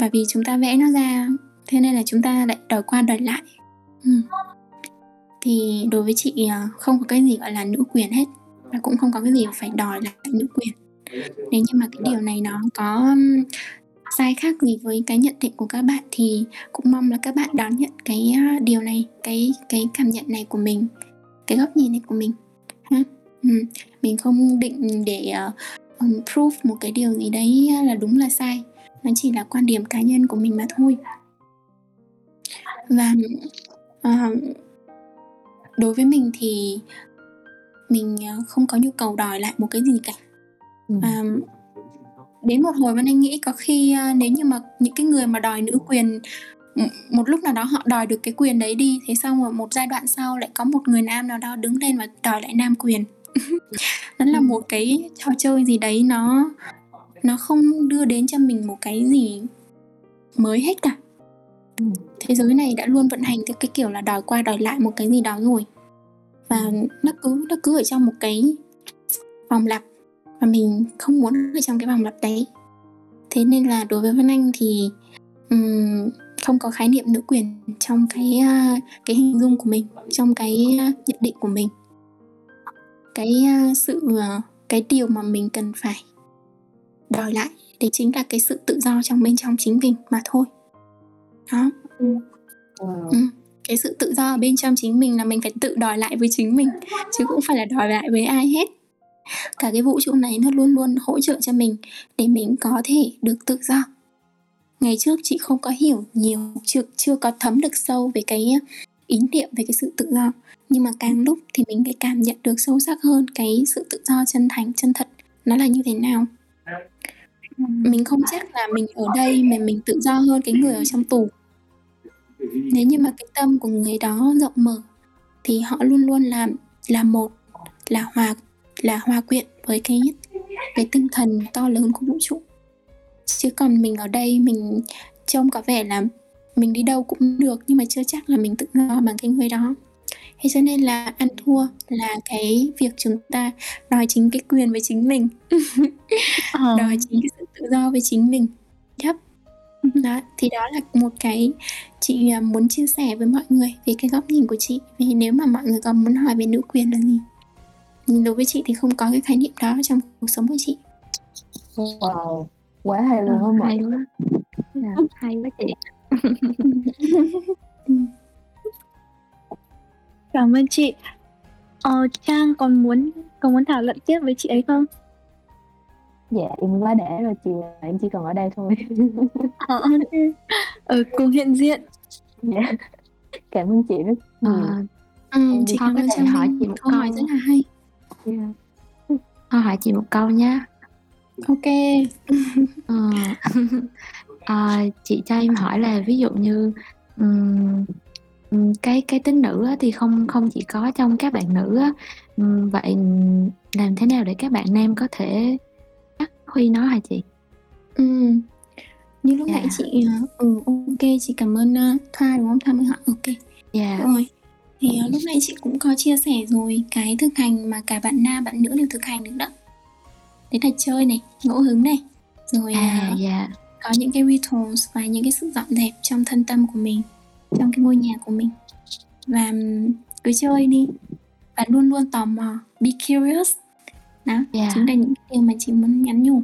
và vì chúng ta vẽ nó ra thế nên là chúng ta lại đòi qua đòi lại ừ. thì đối với chị à, không có cái gì gọi là nữ quyền hết và cũng không có cái gì phải đòi lại nữ quyền. Nếu như mà cái điều này nó có sai khác gì với cái nhận định của các bạn thì cũng mong là các bạn đón nhận cái điều này cái cái cảm nhận này của mình cái góc nhìn này của mình ha? Ừ. mình không định để ờ, uh, proof một cái điều gì đấy là đúng là sai. Nó chỉ là quan điểm cá nhân của mình mà thôi. Và uh, đối với mình thì mình uh, không có nhu cầu đòi lại một cái gì cả. Ừ. à, đến một hồi Vân Anh nghĩ có khi à, nếu như mà những cái người mà đòi nữ quyền m- một lúc nào đó họ đòi được cái quyền đấy đi thế xong rồi một giai đoạn sau lại có một người nam nào đó đứng lên và đòi lại nam quyền. Nó là một cái trò chơi gì đấy nó nó không đưa đến cho mình một cái gì mới hết cả. Ừ. thế giới này đã luôn vận hành theo cái kiểu là đòi qua đòi lại một cái gì đó rồi và nó cứ nó cứ ở trong một cái vòng lặp. Và mình không muốn ở trong cái vòng lặp đấy. Thế nên là đối với Vân Anh thì ừm, không có khái niệm nữ quyền trong cái à, cái hình dung của mình trong cái à, nhận định của mình. Cái à, sự à, cái điều mà mình cần phải đòi lại đấy chính là cái sự tự do trong bên trong chính mình mà thôi. Đó. Wow. Ừ. cái sự tự do ở bên trong chính mình là mình phải tự đòi lại với chính mình chứ cũng phải là đòi lại với ai hết. Cả cái vũ trụ này nó luôn luôn hỗ trợ cho mình để mình có thể được tự do. Ngày trước chị không có hiểu nhiều chưa chưa có thấm được sâu về cái ý niệm về cái sự tự do. Nhưng mà càng lúc thì mình lại cảm nhận được sâu sắc hơn cái sự tự do chân thành chân thật nó là như thế nào. Mình không chắc là mình ở đây mà mình tự do hơn cái người ở trong tù nếu như mà cái tâm của người đó rộng mở thì họ luôn luôn là là một là hòa là hòa quyện với cái cái tinh thần to lớn của vũ trụ. Chứ còn mình ở đây mình trông có vẻ là mình đi đâu cũng được nhưng mà chưa chắc là mình tự do bằng cái người đó. Thế cho nên là ăn thua là cái việc chúng ta đòi chính cái quyền với chính mình. Ờ. đòi chính cái sự tự do với chính mình đó thì đó là một cái chị à, muốn chia sẻ với mọi người về cái góc nhìn của chị. Vì nếu mà mọi người còn muốn hỏi về nữ quyền là gì? Nhưng đối với chị thì không có cái khái niệm đó trong cuộc sống của chị. Wow quá hay luôn á Ờ, mọi hay quá Dạ, hay quá chị. Cảm ơn chị. Ờ, Trang còn muốn còn muốn thảo luận tiếp với chị ấy không dạ em quá đã rồi chị em chỉ còn ở đây thôi ờ, ở cùng hiện diện dạ cảm ơn chị rất Ừ. Ờ, ừm, chị Con cảm có ơn thể Trang hỏi chị một câu hỏi rất là hay. Yeah. Con hỏi chị một câu nhá. OK. Ờ. Ờ, chị cho em hỏi là ví dụ như, ừm, ừm, cái cái tính nữ á thì không không chỉ có trong các bạn nữ á, vậy làm thế nào để các bạn nam có thể huy nó hả chị? Ừm. Như lúc nãy Dạ. chị, ờ ừ, OK, chị cảm ơn, ơ, Thoa, đúng không? Thoa mới hỏi OK. Dạ. Rồi, thì, ờ, lúc nãy chị cũng có chia sẻ rồi, cái thực hành mà cả bạn nam, bạn nữ đều thực hành được đó. Đấy là chơi này, ngẫu hứng này, rồi, À, à, dạ. có những cái rituals và những cái sự dọn dẹp trong thân tâm của mình, trong cái ngôi nhà của mình. Và, ừm, cứ chơi đi và luôn luôn tò mò, be curious. Đó, Dạ. chính là những điều mà chị muốn nhắn nhủ.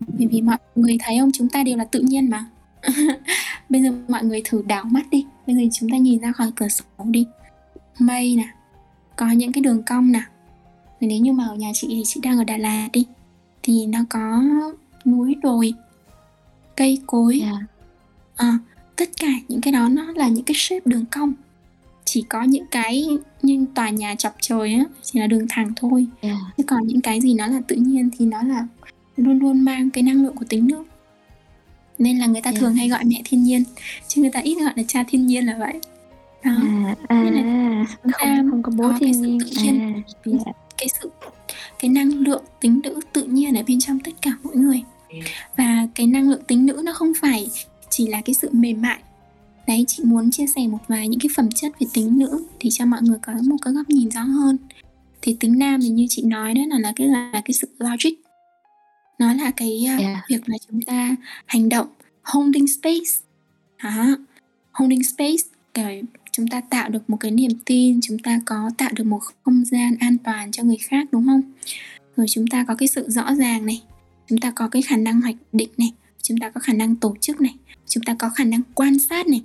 Bởi vì mọi người thấy không? Chúng ta đều là tự nhiên mà. Bây giờ mọi người thử đảo mắt đi, bây giờ chúng ta nhìn ra khỏi cửa sổ đi. Mây nè, có những cái đường cong nào. Rồi nếu như mà ở nhà chị thì chị đang ở Đà Lạt đi, thì nó có núi đồi, cây cối. Dạ. Ờ, tất cả những cái đó nó là những cái shape đường cong. Chỉ có những cái như tòa nhà chọc trời á, chỉ là đường thẳng thôi. Dạ. Chứ còn những cái gì nó là tự nhiên thì nó là luôn luôn mang cái năng lượng của tính nữ. Nên là người ta Dạ. thường hay gọi mẹ thiên nhiên, chứ người ta ít gọi là cha thiên nhiên là vậy. Đó, À, Nên là à, chúng ta không không có bố có cái thiên sự nhiên. tự nhiên. À, dạ. cái sự cái năng lượng tính nữ tự nhiên ở bên trong tất cả mỗi người. Và cái năng lượng tính nữ nó không phải chỉ là cái sự mềm mại. Đấy, chị muốn chia sẻ một vài những cái phẩm chất về tính nữ thì cho mọi người có một cái góc nhìn rõ hơn. Thì tính nam thì như chị nói đó là là cái là cái sự logic. Nó là cái uh, Dạ. việc là chúng ta hành động holding space. Đó. Holding space để chúng ta tạo được một cái niềm tin, chúng ta có tạo được một không gian an toàn cho người khác đúng không? Rồi chúng ta có cái sự rõ ràng này, chúng ta có cái khả năng hoạch định này, chúng ta có khả năng tổ chức này, chúng ta có khả năng quan sát này.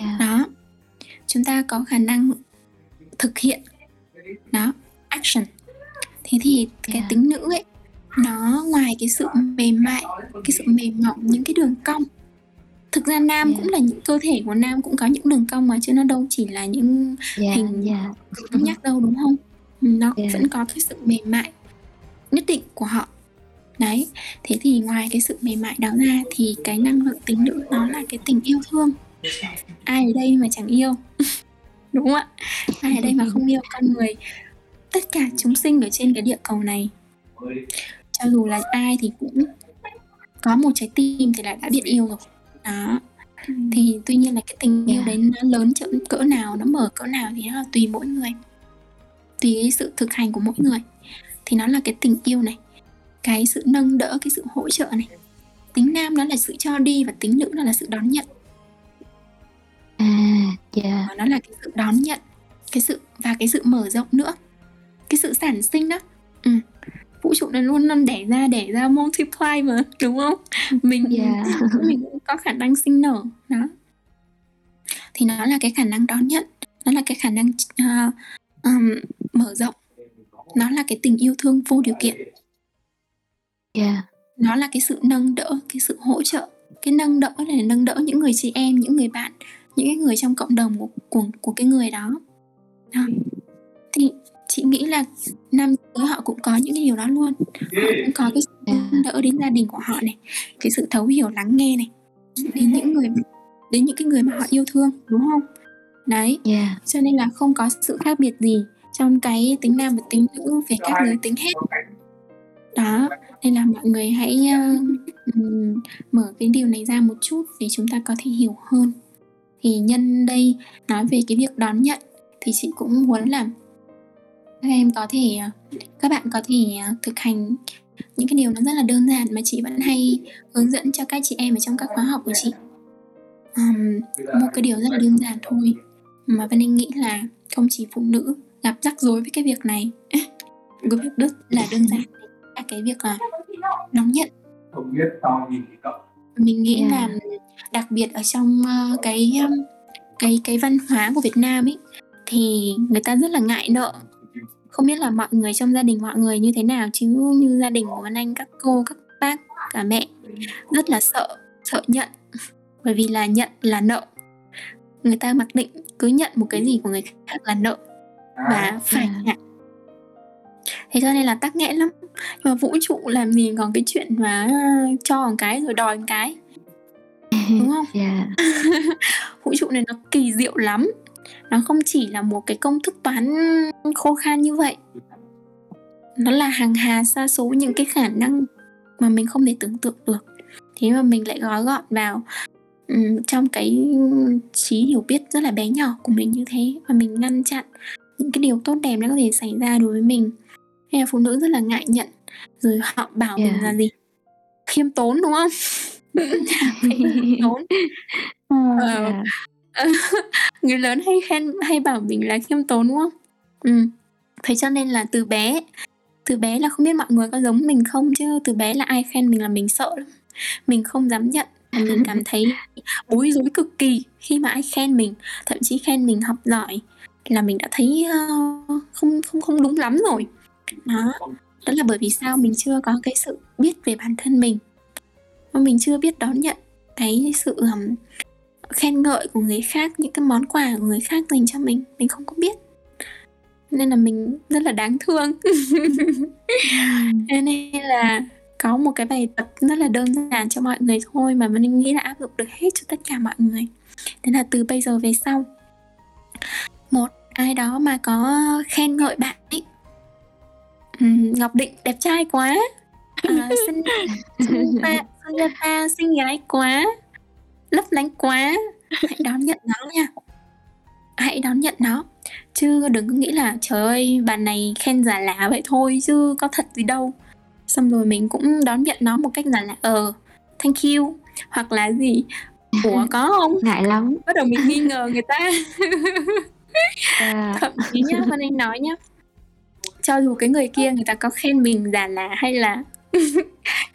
Dạ. Đó. Chúng ta có khả năng thực hiện. Đó, action. Thế thì cái Dạ. tính nữ ấy nó ngoài cái sự mềm mại, cái sự mềm mỏng những cái đường cong. Thực ra nam Dạ. cũng là những cơ thể của nam cũng có những đường cong mà chứ nó đâu chỉ là những Dạ, hình dạ. cứng nhắc đâu đúng không? Ừ, Nó Dạ. vẫn có cái sự mềm mại nhất định của họ. Đấy, thế thì ngoài cái sự mềm mại đó ra thì cái năng lượng tính nữ nó là cái tình yêu thương. Ai ở đây mà chẳng yêu? đúng không ạ? Ai ở đây mà không yêu con người? Tất cả chúng sinh ở trên cái địa cầu này. Cho dù là ai thì cũng có một trái tim thì là đã biết yêu rồi. Đó. Thì tuy nhiên là cái tình yêu đấy nó lớn cỡ nào nó mở cỡ nào thì nó là tùy mỗi người. Tùy cái sự thực hành của mỗi người. Thì nó là cái tình yêu này. Cái sự nâng đỡ cái sự hỗ trợ này. Tính nam nó là sự cho đi và tính nữ nó là sự đón nhận À, dạ. Nó là cái sự đón nhận cái sự và cái sự mở rộng nữa cái sự sản sinh đó ừ. vũ trụ này luôn luôn đẻ ra đẻ ra multiply mà đúng không mình Dạ. mình cũng có khả năng sinh nở đó thì nó là cái khả năng đón nhận nó là cái khả năng uh, um, mở rộng nó là cái tình yêu thương vô điều kiện Dạ. nó là cái sự nâng đỡ cái sự hỗ trợ cái nâng đỡ này là nâng đỡ những người chị em những người bạn những cái người trong cộng đồng của của, của cái người đó. đó. Thì chị nghĩ là nam giới họ cũng có những cái điều đó luôn. Họ cũng có cái sự đỡ đến gia đình của họ này cái sự thấu hiểu lắng nghe này đến những người đến những cái người mà họ yêu thương đúng không? Đấy. Dạ. cho nên là không có sự khác biệt gì trong cái tính nam và tính nữ về các giới tính hết. Đó. Nên là mọi người hãy uh, mở cái điều này ra một chút để chúng ta có thể hiểu hơn thì nhân đây nói về cái việc đón nhận thì chị cũng muốn làm các em có thể các bạn có thể à, thực hành những cái điều nó rất là đơn giản mà chị vẫn hay hướng dẫn cho các chị em ở trong các khóa học của chị. Um, một cái điều rất là đơn giản thôi mà Vân Anh nghĩ là không chỉ phụ nữ gặp rắc rối với cái việc này cái việc rất là đơn giản là cái việc là đón nhận. Không biết to nhìn cậu mình nghĩ Yeah. là đặc biệt ở trong ờ, cái um, cái cái văn hóa của Việt Nam ấy thì người ta rất là ngại nợ không biết là mọi người trong gia đình mọi người như thế nào chứ như gia đình của Vân Anh các cô các bác cả mẹ rất là sợ sợ nhận bởi vì là nhận là nợ người ta mặc định cứ nhận một cái gì của người khác là nợ và phải À. nhận thế cho nên là tắc nghẽn lắm. Nhưng mà vũ trụ làm gì còn cái chuyện mà cho một cái rồi đòi một cái. Đúng không? Dạ. vũ trụ này nó kỳ diệu lắm. Nó không chỉ là một cái công thức toán khô khan như vậy. Nó là hàng hà sa số những cái khả năng mà mình không thể tưởng tượng được. Thế mà mình lại gói gọn vào ừm, trong cái trí hiểu biết rất là bé nhỏ của mình như thế. Và mình ngăn chặn những cái điều tốt đẹp nó có thể xảy ra đối với mình hay là phụ nữ rất là ngại nhận rồi họ bảo mình Yeah. là gì? Khiêm tốn đúng không? Khiêm tốn. Ờ, Dạ. người lớn hay khen hay bảo mình là khiêm tốn đúng không? Ừ. Thế cho nên là từ bé từ bé là không biết mọi người có giống mình không chứ từ bé là ai khen mình là mình sợ lắm. Mình không dám nhận mình cảm thấy bối rối cực kỳ khi mà ai khen mình. Thậm chí khen mình học giỏi là mình đã thấy ờ, không không không đúng lắm rồi đó. Đó là bởi vì sao mình chưa có cái sự biết về bản thân mình. Và mình chưa biết đón nhận cái sự ừm, khen ngợi của người khác những cái món quà của người khác dành cho mình. Mình không có biết. Nên là mình rất là đáng thương. Nên là có một cái bài tập rất là đơn giản cho mọi người thôi mà mình nghĩ là áp dụng được hết cho tất cả mọi người. Đấy là từ bây giờ về sau Một ai đó mà có khen ngợi bạn ấy Ừm, Ngọc Định đẹp trai quá. À, xinh xinh ta xinh ra ta xinh gái quá. Lấp lánh quá. Hãy đón nhận nó nha. Hãy đón nhận nó. Chứ đừng có nghĩ là trời ơi bạn này khen giả lả vậy thôi chứ có thật gì đâu. Xong rồi mình cũng đón nhận nó một cách giả lả ờ thank you. Hoặc là gì? Ủa có không? Ngại lắm. bắt đầu mình nghi ngờ người ta. Dạ. thậm chí nhá Vân Anh nói nhá cho dù cái người kia người ta có khen mình giả là hay là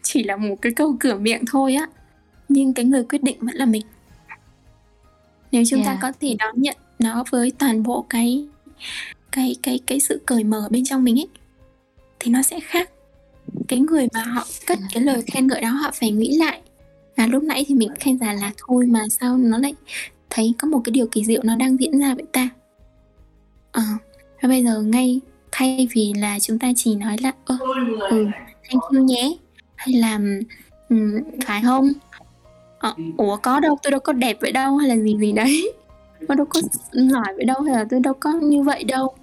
chỉ là một cái câu cửa miệng thôi á. Nhưng cái người quyết định vẫn là mình. Nếu chúng ta Yeah. có thể đón nhận nó với toàn bộ cái cái cái cái sự cởi mở bên trong mình ấy thì nó sẽ khác. Cái người mà họ cất cái lời khen ngợi đó họ phải nghĩ lại là lúc nãy thì mình khen giả là thôi mà sao nó lại thấy có một cái điều kỳ diệu nó đang diễn ra với ta? Ờ và bây giờ ngay thay vì là chúng ta chỉ nói là ơ ừ thank you nhé. Hay là ừ, phải không? Ờ, ủa có đâu tôi đâu có đẹp vậy đâu hay là gì gì đấy. Tôi đâu có giỏi vậy đâu hay là tôi đâu có như vậy đâu.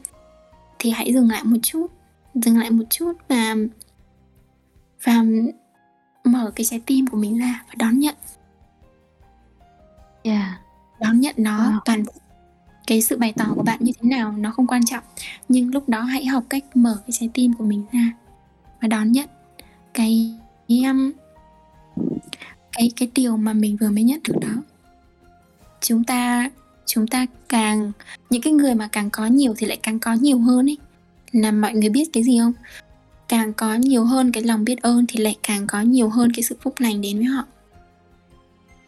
Thì hãy dừng lại một chút dừng lại một chút và và mở cái trái tim của mình ra và đón nhận. Dạ. đón nhận nó Wow. toàn bộ cái sự bày tỏ của bạn như thế nào nó không quan trọng. Nhưng lúc đó hãy học cách mở cái trái tim của mình ra và đón nhận cái cái, um, cái cái điều mà mình vừa mới nhận được đó. Chúng ta chúng ta càng những cái người mà càng có nhiều thì lại càng có nhiều hơn ấy. Là mọi người biết cái gì không? Càng có nhiều hơn cái lòng biết ơn thì lại càng có nhiều hơn cái sự phúc lành đến với họ.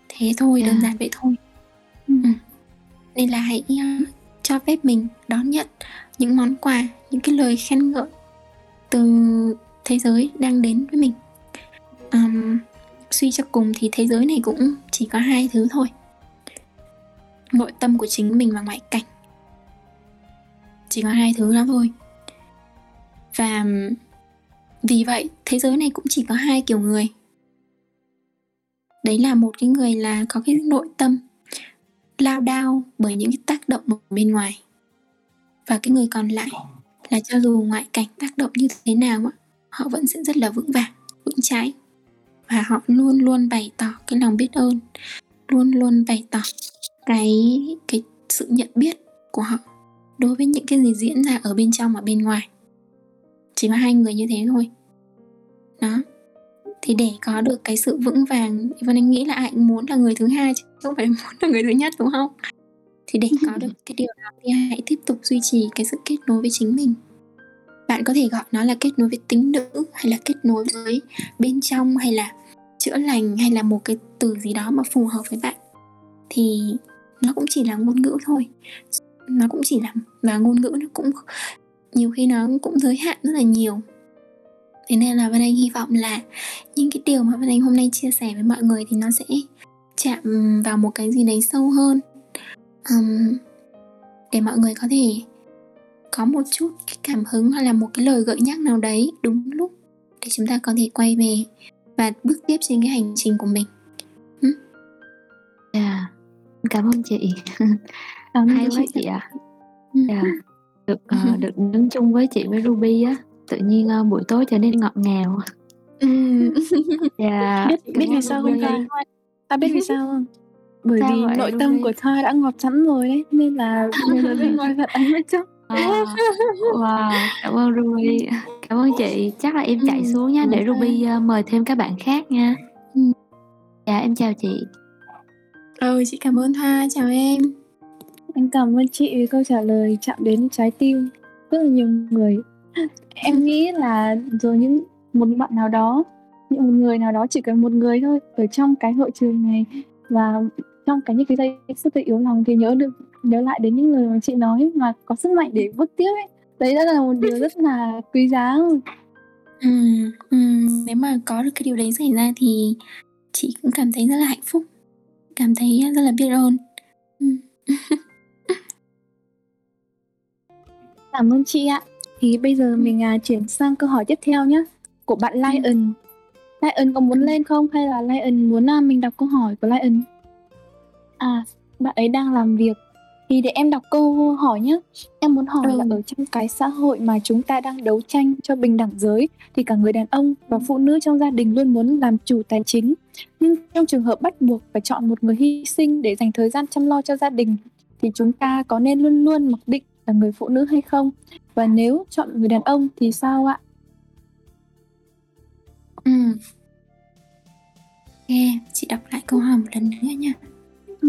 Thế thôi đơn Yeah. giản vậy thôi. Ừ nên là hãy cho phép mình đón nhận những món quà những cái lời khen ngợi từ thế giới đang đến với mình. Um, suy cho cùng thì thế giới này cũng chỉ có hai thứ thôi. Nội tâm của chính mình và ngoại cảnh. Chỉ có hai thứ đó thôi. Và vì vậy thế giới này cũng chỉ có hai kiểu người. Đấy là một cái người là có cái nội tâm lao đao bởi những cái tác động ở bên ngoài. Và cái người còn lại là cho dù ngoại cảnh tác động như thế nào á, họ vẫn sẽ rất là vững vàng, vững chãi. Và họ luôn luôn bày tỏ cái lòng biết ơn, luôn luôn bày tỏ cái cái sự nhận biết của họ đối với những cái gì diễn ra ở bên trong và bên ngoài. Chỉ có hai người như thế thôi. Đó. Thì để có được cái sự vững vàng, Vân Anh nghĩ là ai cũng muốn là người thứ hai chứ không phải muốn là người thứ nhất đúng không? Thì để có được cái điều đó thì hãy tiếp tục duy trì cái sự kết nối với chính mình. Bạn có thể gọi nó là kết nối với tính nữ hay là kết nối với bên trong hay là chữa lành hay là một cái từ gì đó mà phù hợp với bạn. Thì nó cũng chỉ là ngôn ngữ thôi. Nó cũng chỉ là và ngôn ngữ nó cũng nhiều khi nó cũng giới hạn rất là nhiều. Thế nên là Vân Anh hy vọng là những cái điều mà Vân Anh hôm nay chia sẻ với mọi người thì nó sẽ chạm vào một cái gì đấy sâu hơn um, để mọi người có thể có một chút cái cảm hứng hay là một cái lời gợi nhắc nào đấy đúng lúc để chúng ta có thể quay về và bước tiếp trên cái hành trình của mình Yeah. Cảm ơn chị. Cảm ơn quá chị ạ. Ừ. Yeah. Được ờ, được đứng chung với chị với Ruby á, tự nhiên ờ, buổi tối trở nên ngọt ngào. Yeah. biết cảm biết vì sao không Ruby. Ta biết vì sao không? Bởi Sao vì nội tâm của Thoa đã ngọt sẵn rồi đấy Nên là người lớn bên ngoài thật ánh bên trong À, wow, cảm ơn Ruby. Cảm ơn chị. Chắc là em chạy Ừ, xuống nha để. Ruby ờ, mời thêm các bạn khác nha. Ừ. Dạ em chào chị. ừ chị cảm ơn Thoa chào em Em cảm ơn chị vì câu trả lời chạm đến trái tim rất là nhiều người. Em nghĩ là rồi những một bạn nào đó, những một người nào đó chỉ cần một người thôi ở trong cái hội trường này và trong cái những cái giây phút tôi yếu lòng thì nhớ được nhớ lại đến những lời mà chị nói mà có sức mạnh để bước tiếp ấy. Đấy đã là một điều rất là quý giá rồi. ừ, ừ, nếu mà có được cái điều đấy xảy ra thì chị cũng cảm thấy rất là hạnh phúc cảm thấy rất là biết ơn ừ. Cảm ơn chị ạ. Thì bây giờ mình à, chuyển sang câu hỏi tiếp theo nhé. Của bạn Lion. Lion có muốn lên không hay là Lion muốn à, mình đọc câu hỏi của Lion? À, bạn ấy đang làm việc. Thì để em đọc câu hỏi nhé. Em muốn hỏi Ừ. là ở trong cái xã hội mà chúng ta đang đấu tranh cho bình đẳng giới thì cả người đàn ông và phụ nữ trong gia đình luôn muốn làm chủ tài chính. Nhưng trong trường hợp bắt buộc phải chọn một người hy sinh để dành thời gian chăm lo cho gia đình thì chúng ta có nên luôn luôn mặc định là người phụ nữ hay không? Và nếu chọn người đàn ông thì sao ạ? Ừ. Ok, chị đọc lại câu hỏi một lần nữa nha Ừ.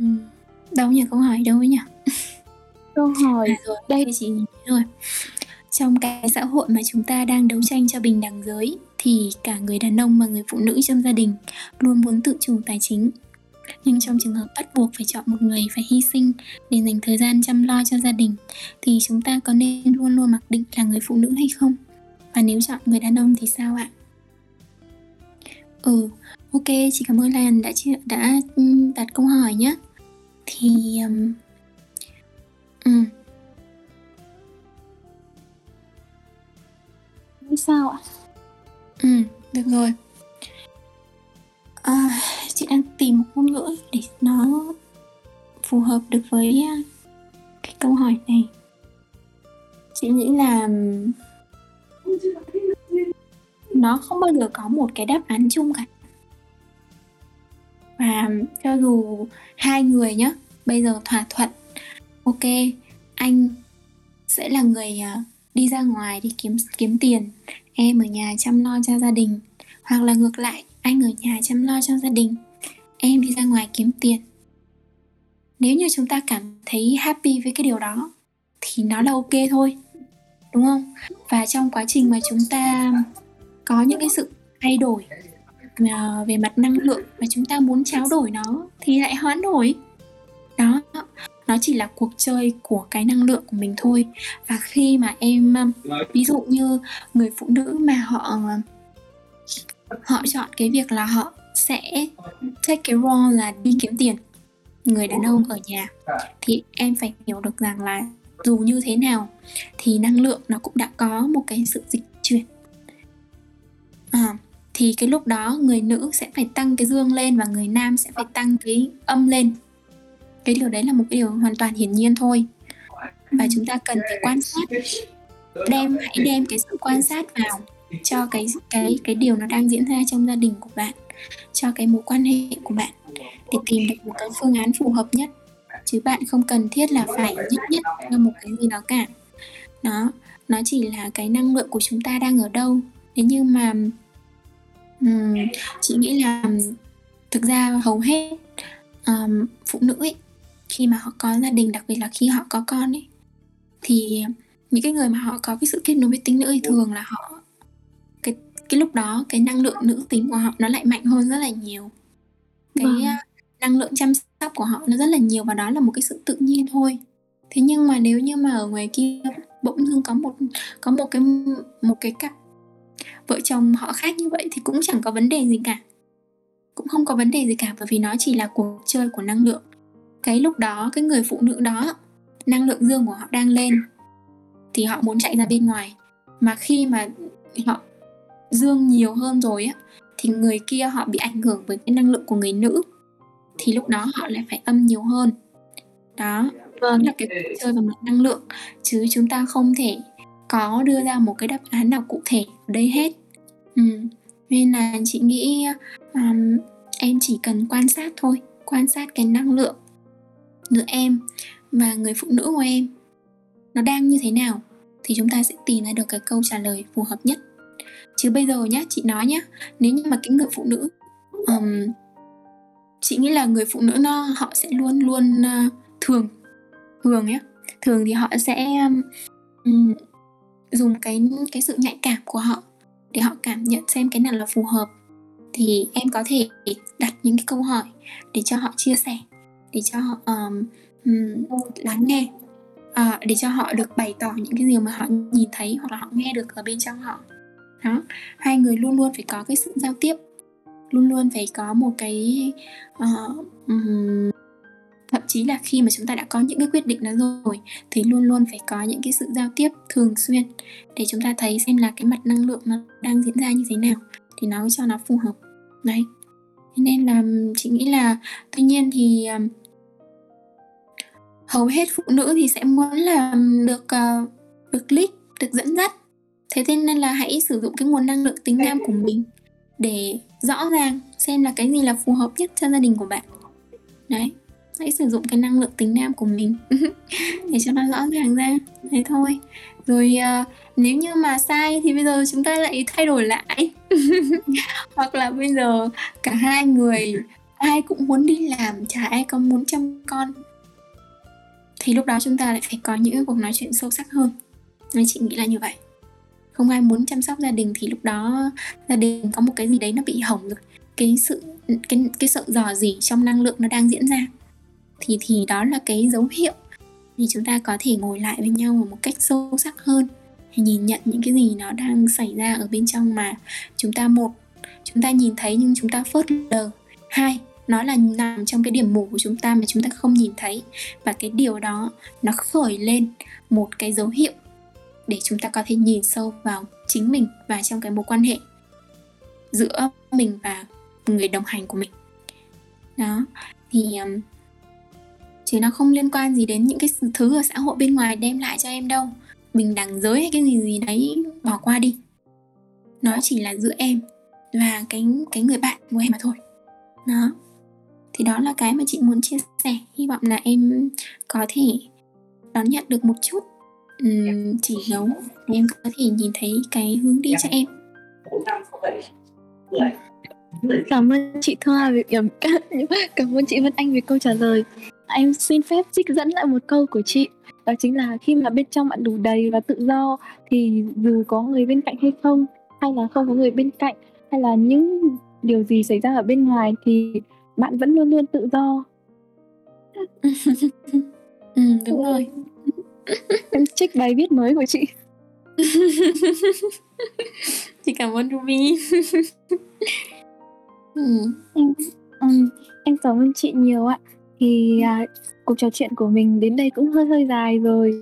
ừ. đâu nhỉ câu hỏi đâu ấy nhỉ Câu hỏi À rồi, đây chị nhìn rồi. Trong cái xã hội mà chúng ta đang đấu tranh cho bình đẳng giới thì cả người đàn ông và người phụ nữ trong gia đình luôn muốn tự chủ tài chính. Nhưng trong trường hợp bắt buộc phải chọn một người phải hy sinh để dành thời gian chăm lo cho gia đình thì chúng ta có nên luôn luôn mặc định là người phụ nữ hay không? Và nếu chọn người đàn ông thì sao ạ? Ừ, ok, chị cảm ơn Lan đã đã ừ, đặt câu hỏi nhé. Thì um, ừ, sao ạ? Ừ, được rồi. À, chị đang tìm một ngôn ngữ để nó phù hợp được với à, cái câu hỏi này. Chị nghĩ là nó không bao giờ có một cái đáp án chung cả. Và cho dù hai người nhá, bây giờ thỏa thuận, ok, anh sẽ là người à, đi ra ngoài đi kiếm kiếm tiền em ở nhà chăm lo cho gia đình. Hoặc là ngược lại anh ở nhà chăm lo cho gia đình em đi ra ngoài kiếm tiền. Nếu như chúng ta cảm thấy happy với cái điều đó thì nó là ok thôi đúng không? Và trong quá trình mà chúng ta có những cái sự thay đổi à, về mặt năng lượng mà chúng ta muốn trao đổi nó thì lại hoán đổi. Đó, nó chỉ là cuộc chơi của cái năng lượng của mình thôi. Và khi mà em à, ví dụ như người phụ nữ mà họ họ chọn cái việc là họ sẽ take cái role là đi kiếm tiền, người đàn ông ở nhà, thì em phải hiểu được rằng là dù như thế nào thì năng lượng nó cũng đã có một cái sự dịch chuyển. À, thì cái lúc đó người nữ sẽ phải tăng cái dương lên và người nam sẽ phải tăng cái âm lên. Cái điều đấy là một cái điều hoàn toàn hiển nhiên thôi. Và chúng ta cần phải quan sát đem hãy đem cái sự quan sát vào cho cái cái cái điều nó đang diễn ra trong gia đình của bạn cho cái mối quan hệ của bạn để tìm được một cái phương án phù hợp nhất chứ bạn không cần thiết là phải nhất nhất cho một cái gì đó cả. Nó nó chỉ là cái năng lượng của chúng ta đang ở đâu. Thế nhưng mà um, chị nghĩ là thực ra hầu hết um, phụ nữ ấy khi mà họ có gia đình đặc biệt là khi họ có con ấy thì những cái người mà họ có cái sự kết nối với tính nữ thì thường là họ cái cái lúc đó cái năng lượng nữ tính của họ nó lại mạnh hơn rất là nhiều. Cái Vâng. uh, năng lượng chăm tóc của họ nó rất là nhiều và đó là một cái sự tự nhiên thôi. Thế nhưng mà nếu như mà ở ngoài kia bỗng dưng có một có một cái một cái cặp vợ chồng họ khác như vậy thì cũng chẳng có vấn đề gì cả. Cũng không có vấn đề gì cả bởi vì nó chỉ là cuộc chơi của năng lượng. Cái lúc đó, cái người phụ nữ đó, năng lượng dương của họ đang lên thì họ muốn chạy ra bên ngoài. Mà khi mà họ dương nhiều hơn rồi á, thì người kia họ bị ảnh hưởng bởi cái năng lượng của người nữ thì lúc đó họ lại phải âm nhiều hơn. Đó vâng. là cái cuộc chơi về mặt năng lượng. Chứ chúng ta không thể có đưa ra một cái đáp án nào cụ thể ở đây hết. Ừ. nên là chị nghĩ um, em chỉ cần quan sát thôi quan sát cái năng lượng giữa em và người phụ nữ của em nó đang như thế nào thì chúng ta sẽ tìm ra được cái câu trả lời phù hợp nhất. Chứ bây giờ nhá chị nói nhá nếu như mà cái người phụ nữ um, chị nghĩ là người phụ nữ nó họ sẽ luôn luôn uh, thường thường nhé thường thì họ sẽ um, dùng cái cái sự nhạy cảm của họ để họ cảm nhận xem cái nào là phù hợp. Thì em có thể đặt những cái câu hỏi để cho họ chia sẻ để cho họ um, um, lắng nghe uh, để cho họ được bày tỏ những cái gì mà họ nhìn thấy hoặc là họ nghe được ở bên trong họ. Đó hai người luôn luôn phải có cái sự giao tiếp luôn luôn phải có một cái uh, um, thậm chí là khi mà chúng ta đã có những cái quyết định đó rồi thì luôn luôn phải có những cái sự giao tiếp thường xuyên để chúng ta thấy xem là cái mặt năng lượng nó đang diễn ra như thế nào thì nó cho nó phù hợp. Đấy. Nên là chị nghĩ là tuy nhiên thì um, hầu hết phụ nữ thì sẽ muốn là được uh, được lead được dẫn dắt. Thế nên là hãy sử dụng cái nguồn năng lượng tính nam của mình để rõ ràng xem là cái gì là phù hợp nhất cho gia đình của bạn. Đấy hãy sử dụng cái năng lượng tính nam của mình để cho nó rõ ràng ra. Thế thôi. Rồi uh, nếu như mà sai thì bây giờ chúng ta lại thay đổi lại. Hoặc là bây giờ cả hai người ai cũng muốn đi làm chả ai có muốn chăm con thì lúc đó chúng ta lại phải có những cuộc nói chuyện sâu sắc hơn. Nên chị nghĩ là như vậy không ai muốn chăm sóc gia đình thì lúc đó gia đình có một cái gì đấy nó bị hỏng rồi. Cái sự, cái cái sự dò dỉ trong năng lượng nó đang diễn ra. Thì thì đó là cái dấu hiệu. Thì chúng ta có thể ngồi lại với nhau một cách sâu sắc hơn. Nhìn nhận những cái gì nó đang xảy ra ở bên trong mà chúng ta một, chúng ta nhìn thấy nhưng chúng ta phớt lờ. Hai, nó là nằm trong cái điểm mù của chúng ta mà chúng ta không nhìn thấy. Và cái điều đó nó khởi lên một cái dấu hiệu để chúng ta có thể nhìn sâu vào chính mình và trong cái mối quan hệ giữa mình và người đồng hành của mình. Đó thì um, chứ nó không liên quan gì đến những cái thứ ở xã hội bên ngoài đem lại cho em đâu. Bình đẳng giới hay cái gì gì đấy bỏ qua đi. Nó chỉ là giữa em và cái cái người bạn của em mà thôi. Đó thì đó là cái mà chị muốn chia sẻ. Hy vọng là em có thể đón nhận được một chút um, chỉ dấu em có thể nhìn thấy cái hướng đi cho em. Cảm ơn chị Thoa vì cảm ơn chị Vân Anh vì câu trả lời. Em xin phép trích dẫn lại một câu của chị đó chính là khi mà bên trong bạn đủ đầy và tự do thì dù có người bên cạnh hay không hay là không có người bên cạnh hay là những điều gì xảy ra ở bên ngoài thì bạn vẫn luôn luôn tự do. Ừ đúng rồi em trích bài viết mới của chị. Chị cảm ơn Ruby. Ừ. em, um, em cảm ơn chị nhiều ạ. Thì à, cuộc trò chuyện của mình đến đây cũng hơi hơi dài rồi.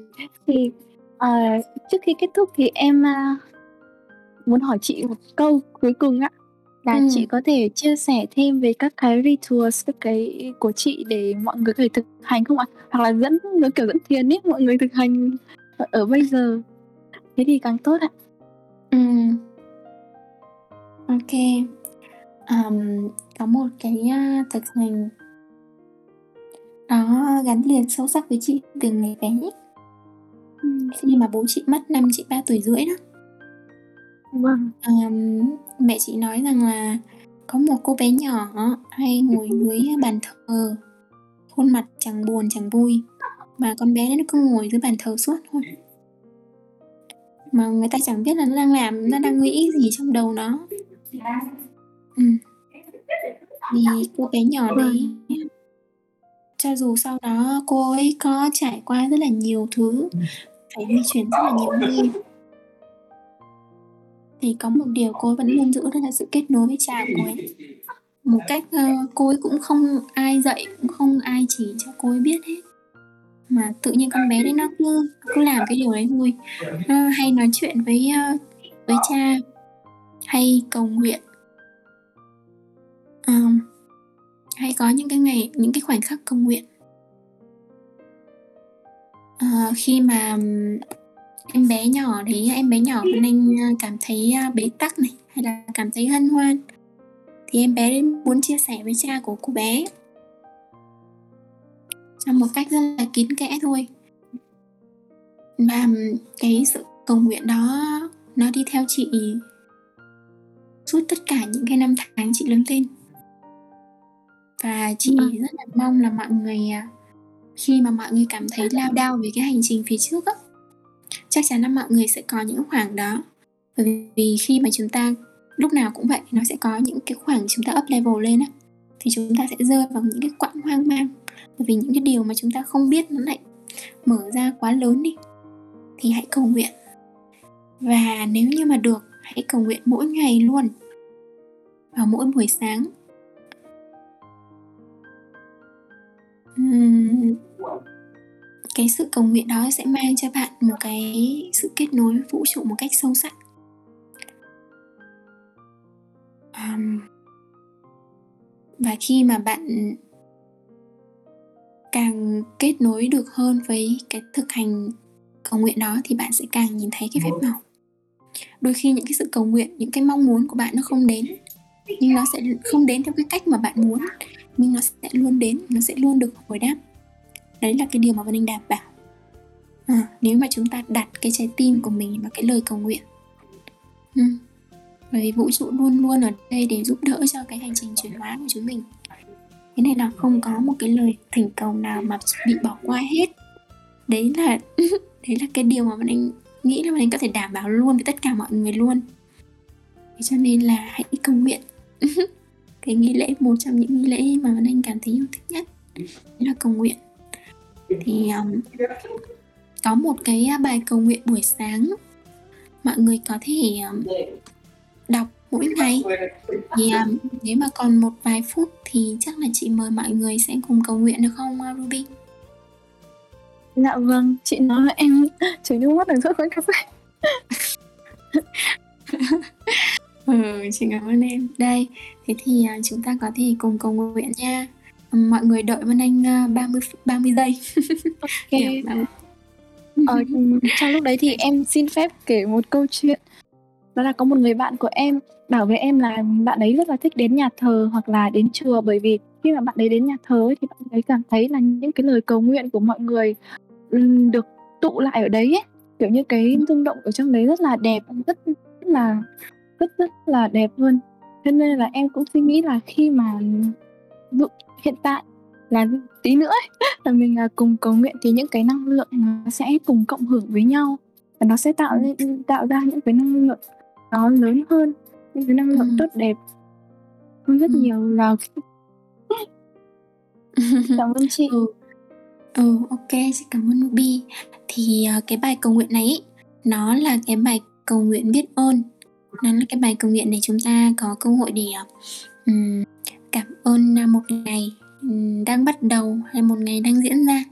Thì à, trước khi kết thúc thì em à, muốn hỏi chị một câu cuối cùng ạ là ừ. chị có thể chia sẻ thêm về các cái rituals các cái của chị để mọi người có thể thực hành không ạ hoặc là dẫn nó kiểu dẫn thiền ấy mọi người thực hành ở, ở bây giờ thế thì càng tốt ạ ừ. ok um, có một cái uh, thực hành nó gắn liền sâu sắc với chị từ ngày bé ừ. khi mà bố chị mất năm chị ba tuổi rưỡi đó vâng. Um, mẹ chị nói rằng là có một cô bé nhỏ hay ngồi dưới bàn thờ. Khuôn mặt chẳng buồn chẳng vui và con bé nó cứ ngồi dưới bàn thờ suốt thôi. Mà người ta chẳng biết là nó đang làm nó đang nghĩ gì trong đầu nó. Ừ. thì cô bé nhỏ đấy cho dù sau đó cô ấy có trải qua rất là nhiều thứ phải di chuyển rất là nhiều nơi thì có một điều cô vẫn luôn giữ đó là sự kết nối với cha của ấy. Một cách uh, cô ấy cũng không ai dạy cũng không ai chỉ cho cô ấy biết hết. Mà tự nhiên con bé đấy nó cứ cứ làm cái điều đấy thôi nó hay nói chuyện với uh, với cha hay cầu nguyện. Um, hay có những cái ngày những cái khoảnh khắc cầu nguyện. Uh, khi mà em bé nhỏ thì em bé nhỏ Vân Anh cảm thấy bế tắc này hay là cảm thấy hân hoan. Thì em bé muốn chia sẻ với cha của cô bé. Trong một cách rất là kín kẽ thôi. Và cái sự cầu nguyện đó nó đi theo chị suốt tất cả những cái năm tháng chị lớn lên. Và chị ừ. rất là mong là mọi người à, khi mà mọi người cảm thấy lao đao về cái hành trình phía trước á chắc chắn là mọi người sẽ có những khoảng đó. Bởi vì khi mà chúng ta lúc nào cũng vậy nó sẽ có những cái khoảng chúng ta up level lên á. Thì chúng ta sẽ rơi vào những cái quãng hoang mang. Bởi vì những cái điều mà chúng ta không biết nó lại mở ra quá lớn đi. Thì hãy cầu nguyện. Và nếu như mà được hãy cầu nguyện mỗi ngày luôn. Vào mỗi buổi sáng. Uhm, cái sự cầu nguyện đó sẽ mang cho bạn một cái sự kết nối với vũ trụ một cách sâu sắc. Um, và khi mà bạn càng kết nối được hơn với cái thực hành cầu nguyện đó thì bạn sẽ càng nhìn thấy cái phép màu. Đôi khi những cái sự cầu nguyện những cái mong muốn của bạn nó không đến nhưng nó sẽ không đến theo cái cách mà bạn muốn nhưng nó sẽ luôn đến nó sẽ luôn được hồi đáp đấy là cái điều mà Vân Anh đảm bảo. À, nếu mà chúng ta đặt cái trái tim của mình vào cái lời cầu nguyện. Ừ. bởi vì vũ trụ luôn luôn ở đây để giúp đỡ cho cái hành trình chuyển hóa của chúng mình. Thế này là không có một cái lời thỉnh cầu nào mà bị bỏ qua hết. Đấy là đấy là cái điều mà Vân Anh nghĩ là Vân Anh có thể đảm bảo luôn với tất cả mọi người luôn. Thế cho nên là hãy cầu nguyện. Cái nghi lễ một trong những nghi lễ mà Vân Anh cảm thấy yêu thích nhất là cầu nguyện thì um, có một cái à, bài cầu nguyện buổi sáng mọi người có thể um, đọc mỗi ngày thì um, nếu mà còn một vài phút thì chắc là chị mời mọi người sẽ cùng cầu nguyện được không uh, Ruby? Dạ vâng, chị nói là em chảy nước mắt ở giữa quán cà phê. ừ, chị cảm ơn em. Đây, thế thì uh, chúng ta có thể cùng cầu nguyện nha. Mọi người đợi Vân Anh uh, 30 30 giây. ok. ờ, trong lúc đấy thì em xin phép kể một câu chuyện đó là có một người bạn của em bảo với em là bạn ấy rất là thích đến nhà thờ hoặc là đến chùa bởi vì khi mà bạn ấy đến nhà thờ ấy, thì bạn ấy cảm thấy là những cái lời cầu nguyện của mọi người được tụ lại ở đấy ấy. kiểu như cái rung động ở trong đấy rất là đẹp rất, rất là rất rất là đẹp luôn cho nên là em cũng suy nghĩ là khi mà hiện tại là tí nữa ấy, là mình là cùng cầu nguyện thì những cái năng lượng nó sẽ cùng cộng hưởng với nhau và nó sẽ tạo lên tạo ra những cái năng lượng nó lớn hơn những cái năng lượng ừ. tốt đẹp hơn rất ừ. nhiều là cảm ơn chị ừ. ừ ok chị cảm ơn Ruby thì uh, cái bài cầu nguyện này nó là cái bài cầu nguyện biết ơn nó là cái bài cầu nguyện để chúng ta có cơ hội để um, cảm ơn à, một ngày ừ, đang bắt đầu hay một ngày đang diễn ra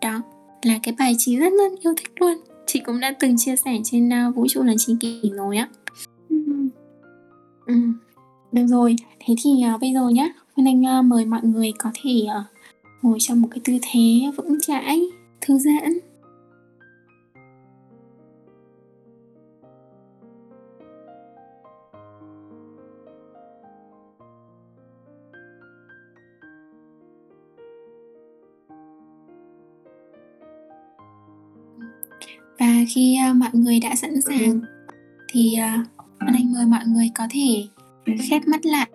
đó là cái bài chị rất rất yêu thích luôn chị cũng đã từng chia sẻ trên uh, vũ trụ là chị kỷ rồi á Ừ. Được rồi, thế thì uh, bây giờ nhá, Phương Anh uh, mời mọi người có thể uh, ngồi trong một cái tư thế vững chãi, thư giãn. Khi uh, mọi người đã sẵn sàng. Thì uh, anh mời mọi người có thể khép mắt lại.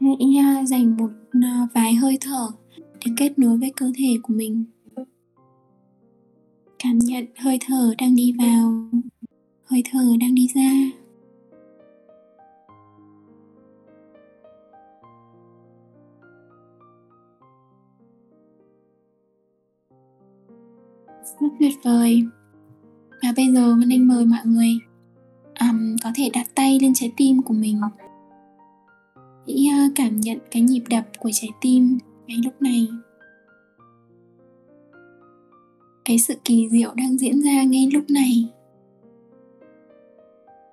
Hãy à, dành một à, vài hơi thở để kết nối với cơ thể của mình. Cảm nhận hơi thở đang đi vào hơi thở đang đi ra rất tuyệt vời. Và bây giờ Vân Anh mời mọi người um, có thể đặt tay lên trái tim của mình. Hãy uh, cảm nhận cái nhịp đập của trái tim ngay lúc này. Cái sự kỳ diệu đang diễn ra ngay lúc này.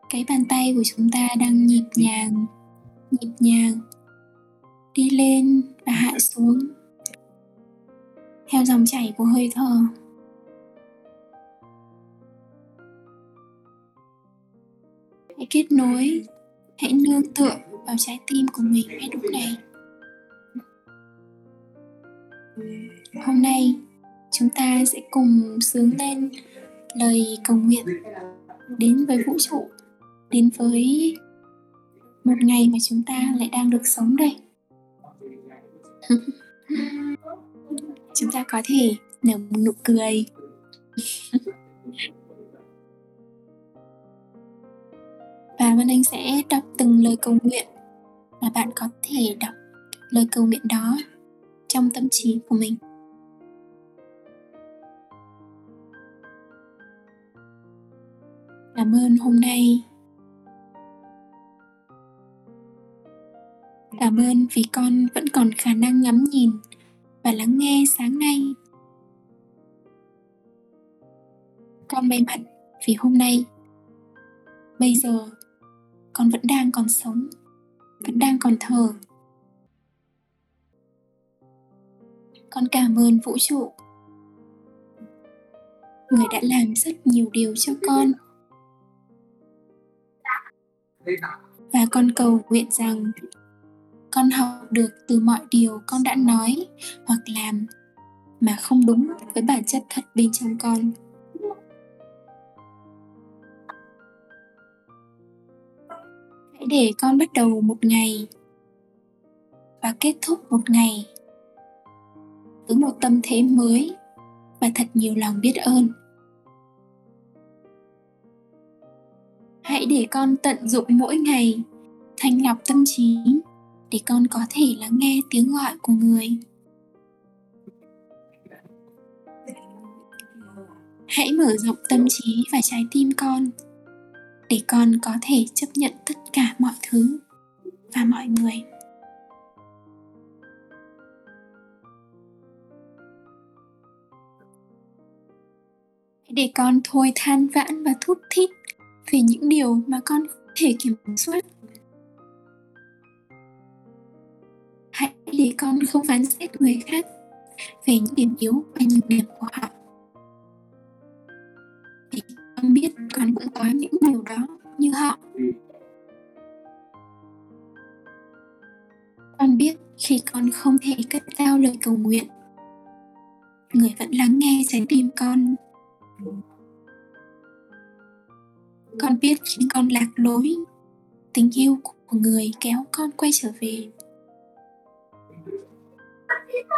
Cái bàn tay của chúng ta đang nhịp nhàng nhịp nhàng đi lên và hạ xuống. Theo dòng chảy của hơi thở. Hãy kết nối. Hãy nương tựa vào trái tim của mình ngay lúc này. Hôm nay, chúng ta sẽ cùng sướng lên lời cầu nguyện đến với vũ trụ, đến với một ngày mà chúng ta lại đang được sống đây. Chúng ta có thể nở một nụ cười. và Vân Anh sẽ đọc từng lời cầu nguyện và bạn có thể đọc lời cầu nguyện đó trong tâm trí của mình. Cảm ơn hôm nay. Cảm ơn vì con vẫn còn khả năng ngắm nhìn và lắng nghe sáng nay. Con may mắn vì hôm nay. Bây giờ con vẫn đang còn sống, vẫn đang còn thở con cảm ơn vũ trụ. Người đã làm rất nhiều điều cho con. Và con cầu nguyện rằng con học được từ mọi điều con đã nói hoặc làm mà không đúng với bản chất thật bên trong con. Hãy để con bắt đầu một ngày và kết thúc một ngày với một tâm thế mới và thật nhiều lòng biết ơn. Hãy để con tận dụng mỗi ngày, thanh lọc tâm trí để con có thể lắng nghe tiếng gọi của người. Hãy mở rộng tâm trí và trái tim con để con có thể chấp nhận tất cả mọi thứ và mọi người. Hãy để con thôi than vãn và thút thít về những điều mà con không thể kiểm soát. Hãy để con không phán xét người khác về những điểm yếu và nhược điểm của họ. Vì con biết con cũng có những điều đó như họ. Con biết khi con không thể cất cao lời cầu nguyện người vẫn lắng nghe trái tim con. Con biết khi con lạc lối tình yêu của người kéo con quay trở về.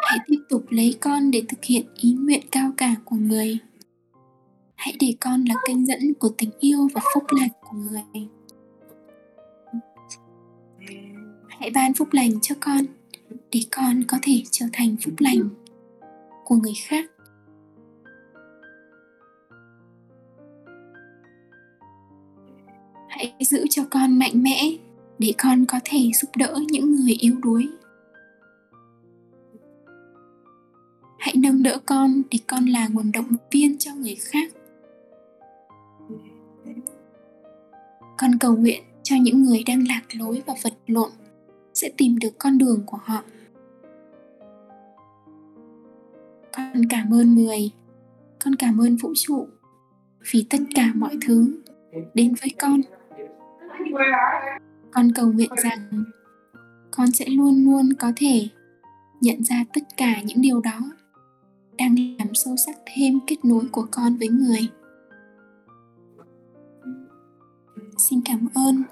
Hãy tiếp tục lấy con để thực hiện ý nguyện cao cả của người hãy để con là kênh dẫn của tình yêu và phúc lành của người. Hãy ban phúc lành cho con, để con có thể trở thành phúc lành của người khác. Hãy giữ cho con mạnh mẽ, để con có thể giúp đỡ những người yếu đuối. Hãy nâng đỡ con, để con là nguồn động viên cho người khác. Con cầu nguyện cho những người đang lạc lối và vật lộn sẽ tìm được con đường của họ. Con cảm ơn người con cảm ơn vũ trụ vì tất cả mọi thứ đến với con. Con cầu nguyện rằng con sẽ luôn luôn có thể nhận ra tất cả những điều đó, đang làm sâu sắc thêm kết nối của con với người xin cảm ơn.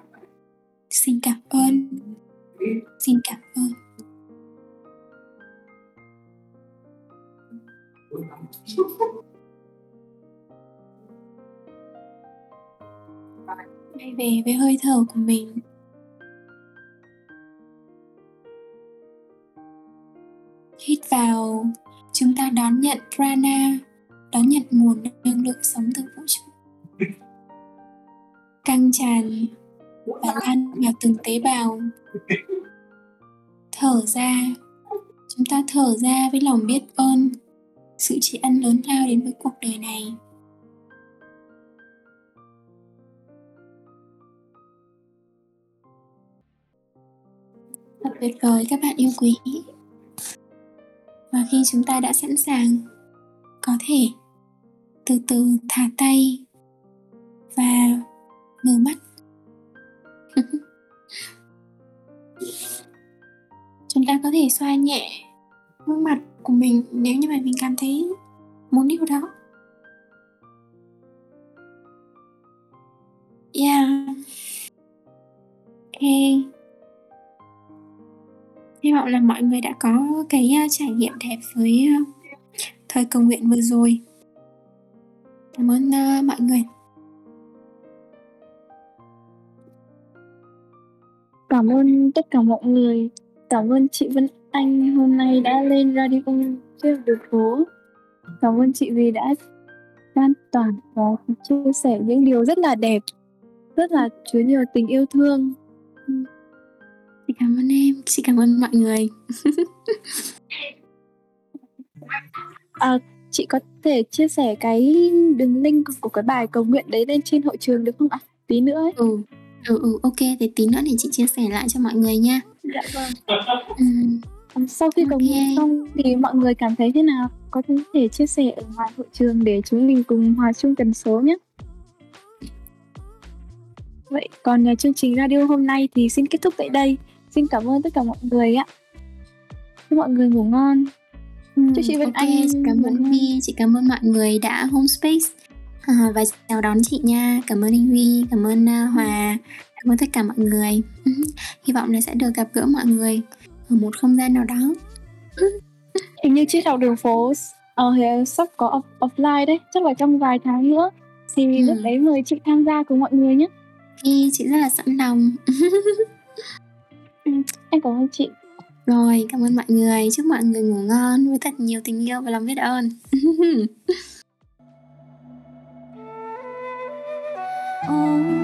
Xin cảm ơn. Xin cảm ơn. Quay về với hơi thở của mình. Hít vào. Chúng ta đón nhận prana. Đón nhận nguồn năng lượng sống từ vũ trụ căng tràn, và lan vào từng tế bào. Thở ra, chúng ta thở ra với lòng biết ơn, sự tri ân lớn lao đến với cuộc đời này. Thật tuyệt vời, các bạn yêu quý. Và khi chúng ta đã sẵn sàng, có thể từ từ thả tay và mở mắt. Chúng ta có thể xoa nhẹ gương mặt của mình nếu như mà mình cảm thấy muốn điều đó. Yeah. Ok. Hy vọng là mọi người đã có cái uh, trải nghiệm đẹp với uh, thời cầu nguyện vừa rồi. Cảm ơn uh, mọi người. Cảm ơn tất cả mọi người. Cảm ơn chị Vân Anh hôm nay đã lên radio trên đường phố. Cảm ơn chị vì đã lan tỏa và chia sẻ những điều rất là đẹp, rất là chứa nhiều tình yêu thương. Chị cảm ơn em, chị cảm ơn mọi người. À, chị có thể chia sẻ cái đường link của cái bài cầu nguyện đấy lên trên hội trường được không ạ? Tí nữa ấy. Ừ, ừ, ừ, ok, để tí nữa để chị chia sẻ lại cho mọi người nha. Dạ vâng. Ừ. Sau khi cầu nguyện xong thì mọi người cảm thấy thế nào? Có thể chia sẻ ở ngoài hội trường để chúng mình cùng hòa chung tần số nhé. Vậy còn à, chương trình radio hôm nay thì xin kết thúc tại đây. Xin cảm ơn tất cả mọi người ạ. Chúc mọi người ngủ ngon. Chúc chị Vân ok, Anh cảm ơn. Huy, chị cảm ơn mọi người đã home space à, và chào đón chị nha. Cảm ơn anh Huy, cảm ơn uh, Hòa, cảm ơn tất cả mọi người. Ừ, Hy vọng là sẽ được gặp gỡ mọi người ở một không gian nào đó. Hình như triết học đường phố ờ, thì sắp có off- offline đấy, chắc là trong vài tháng nữa. Thì Ừ. lúc đấy mời chị tham gia cùng mọi người nhé. Hi, chị rất là sẵn lòng. Em cảm ơn chị. Rồi, cảm ơn mọi người. Chúc mọi người ngủ ngon với thật nhiều tình yêu và lòng biết ơn. 哦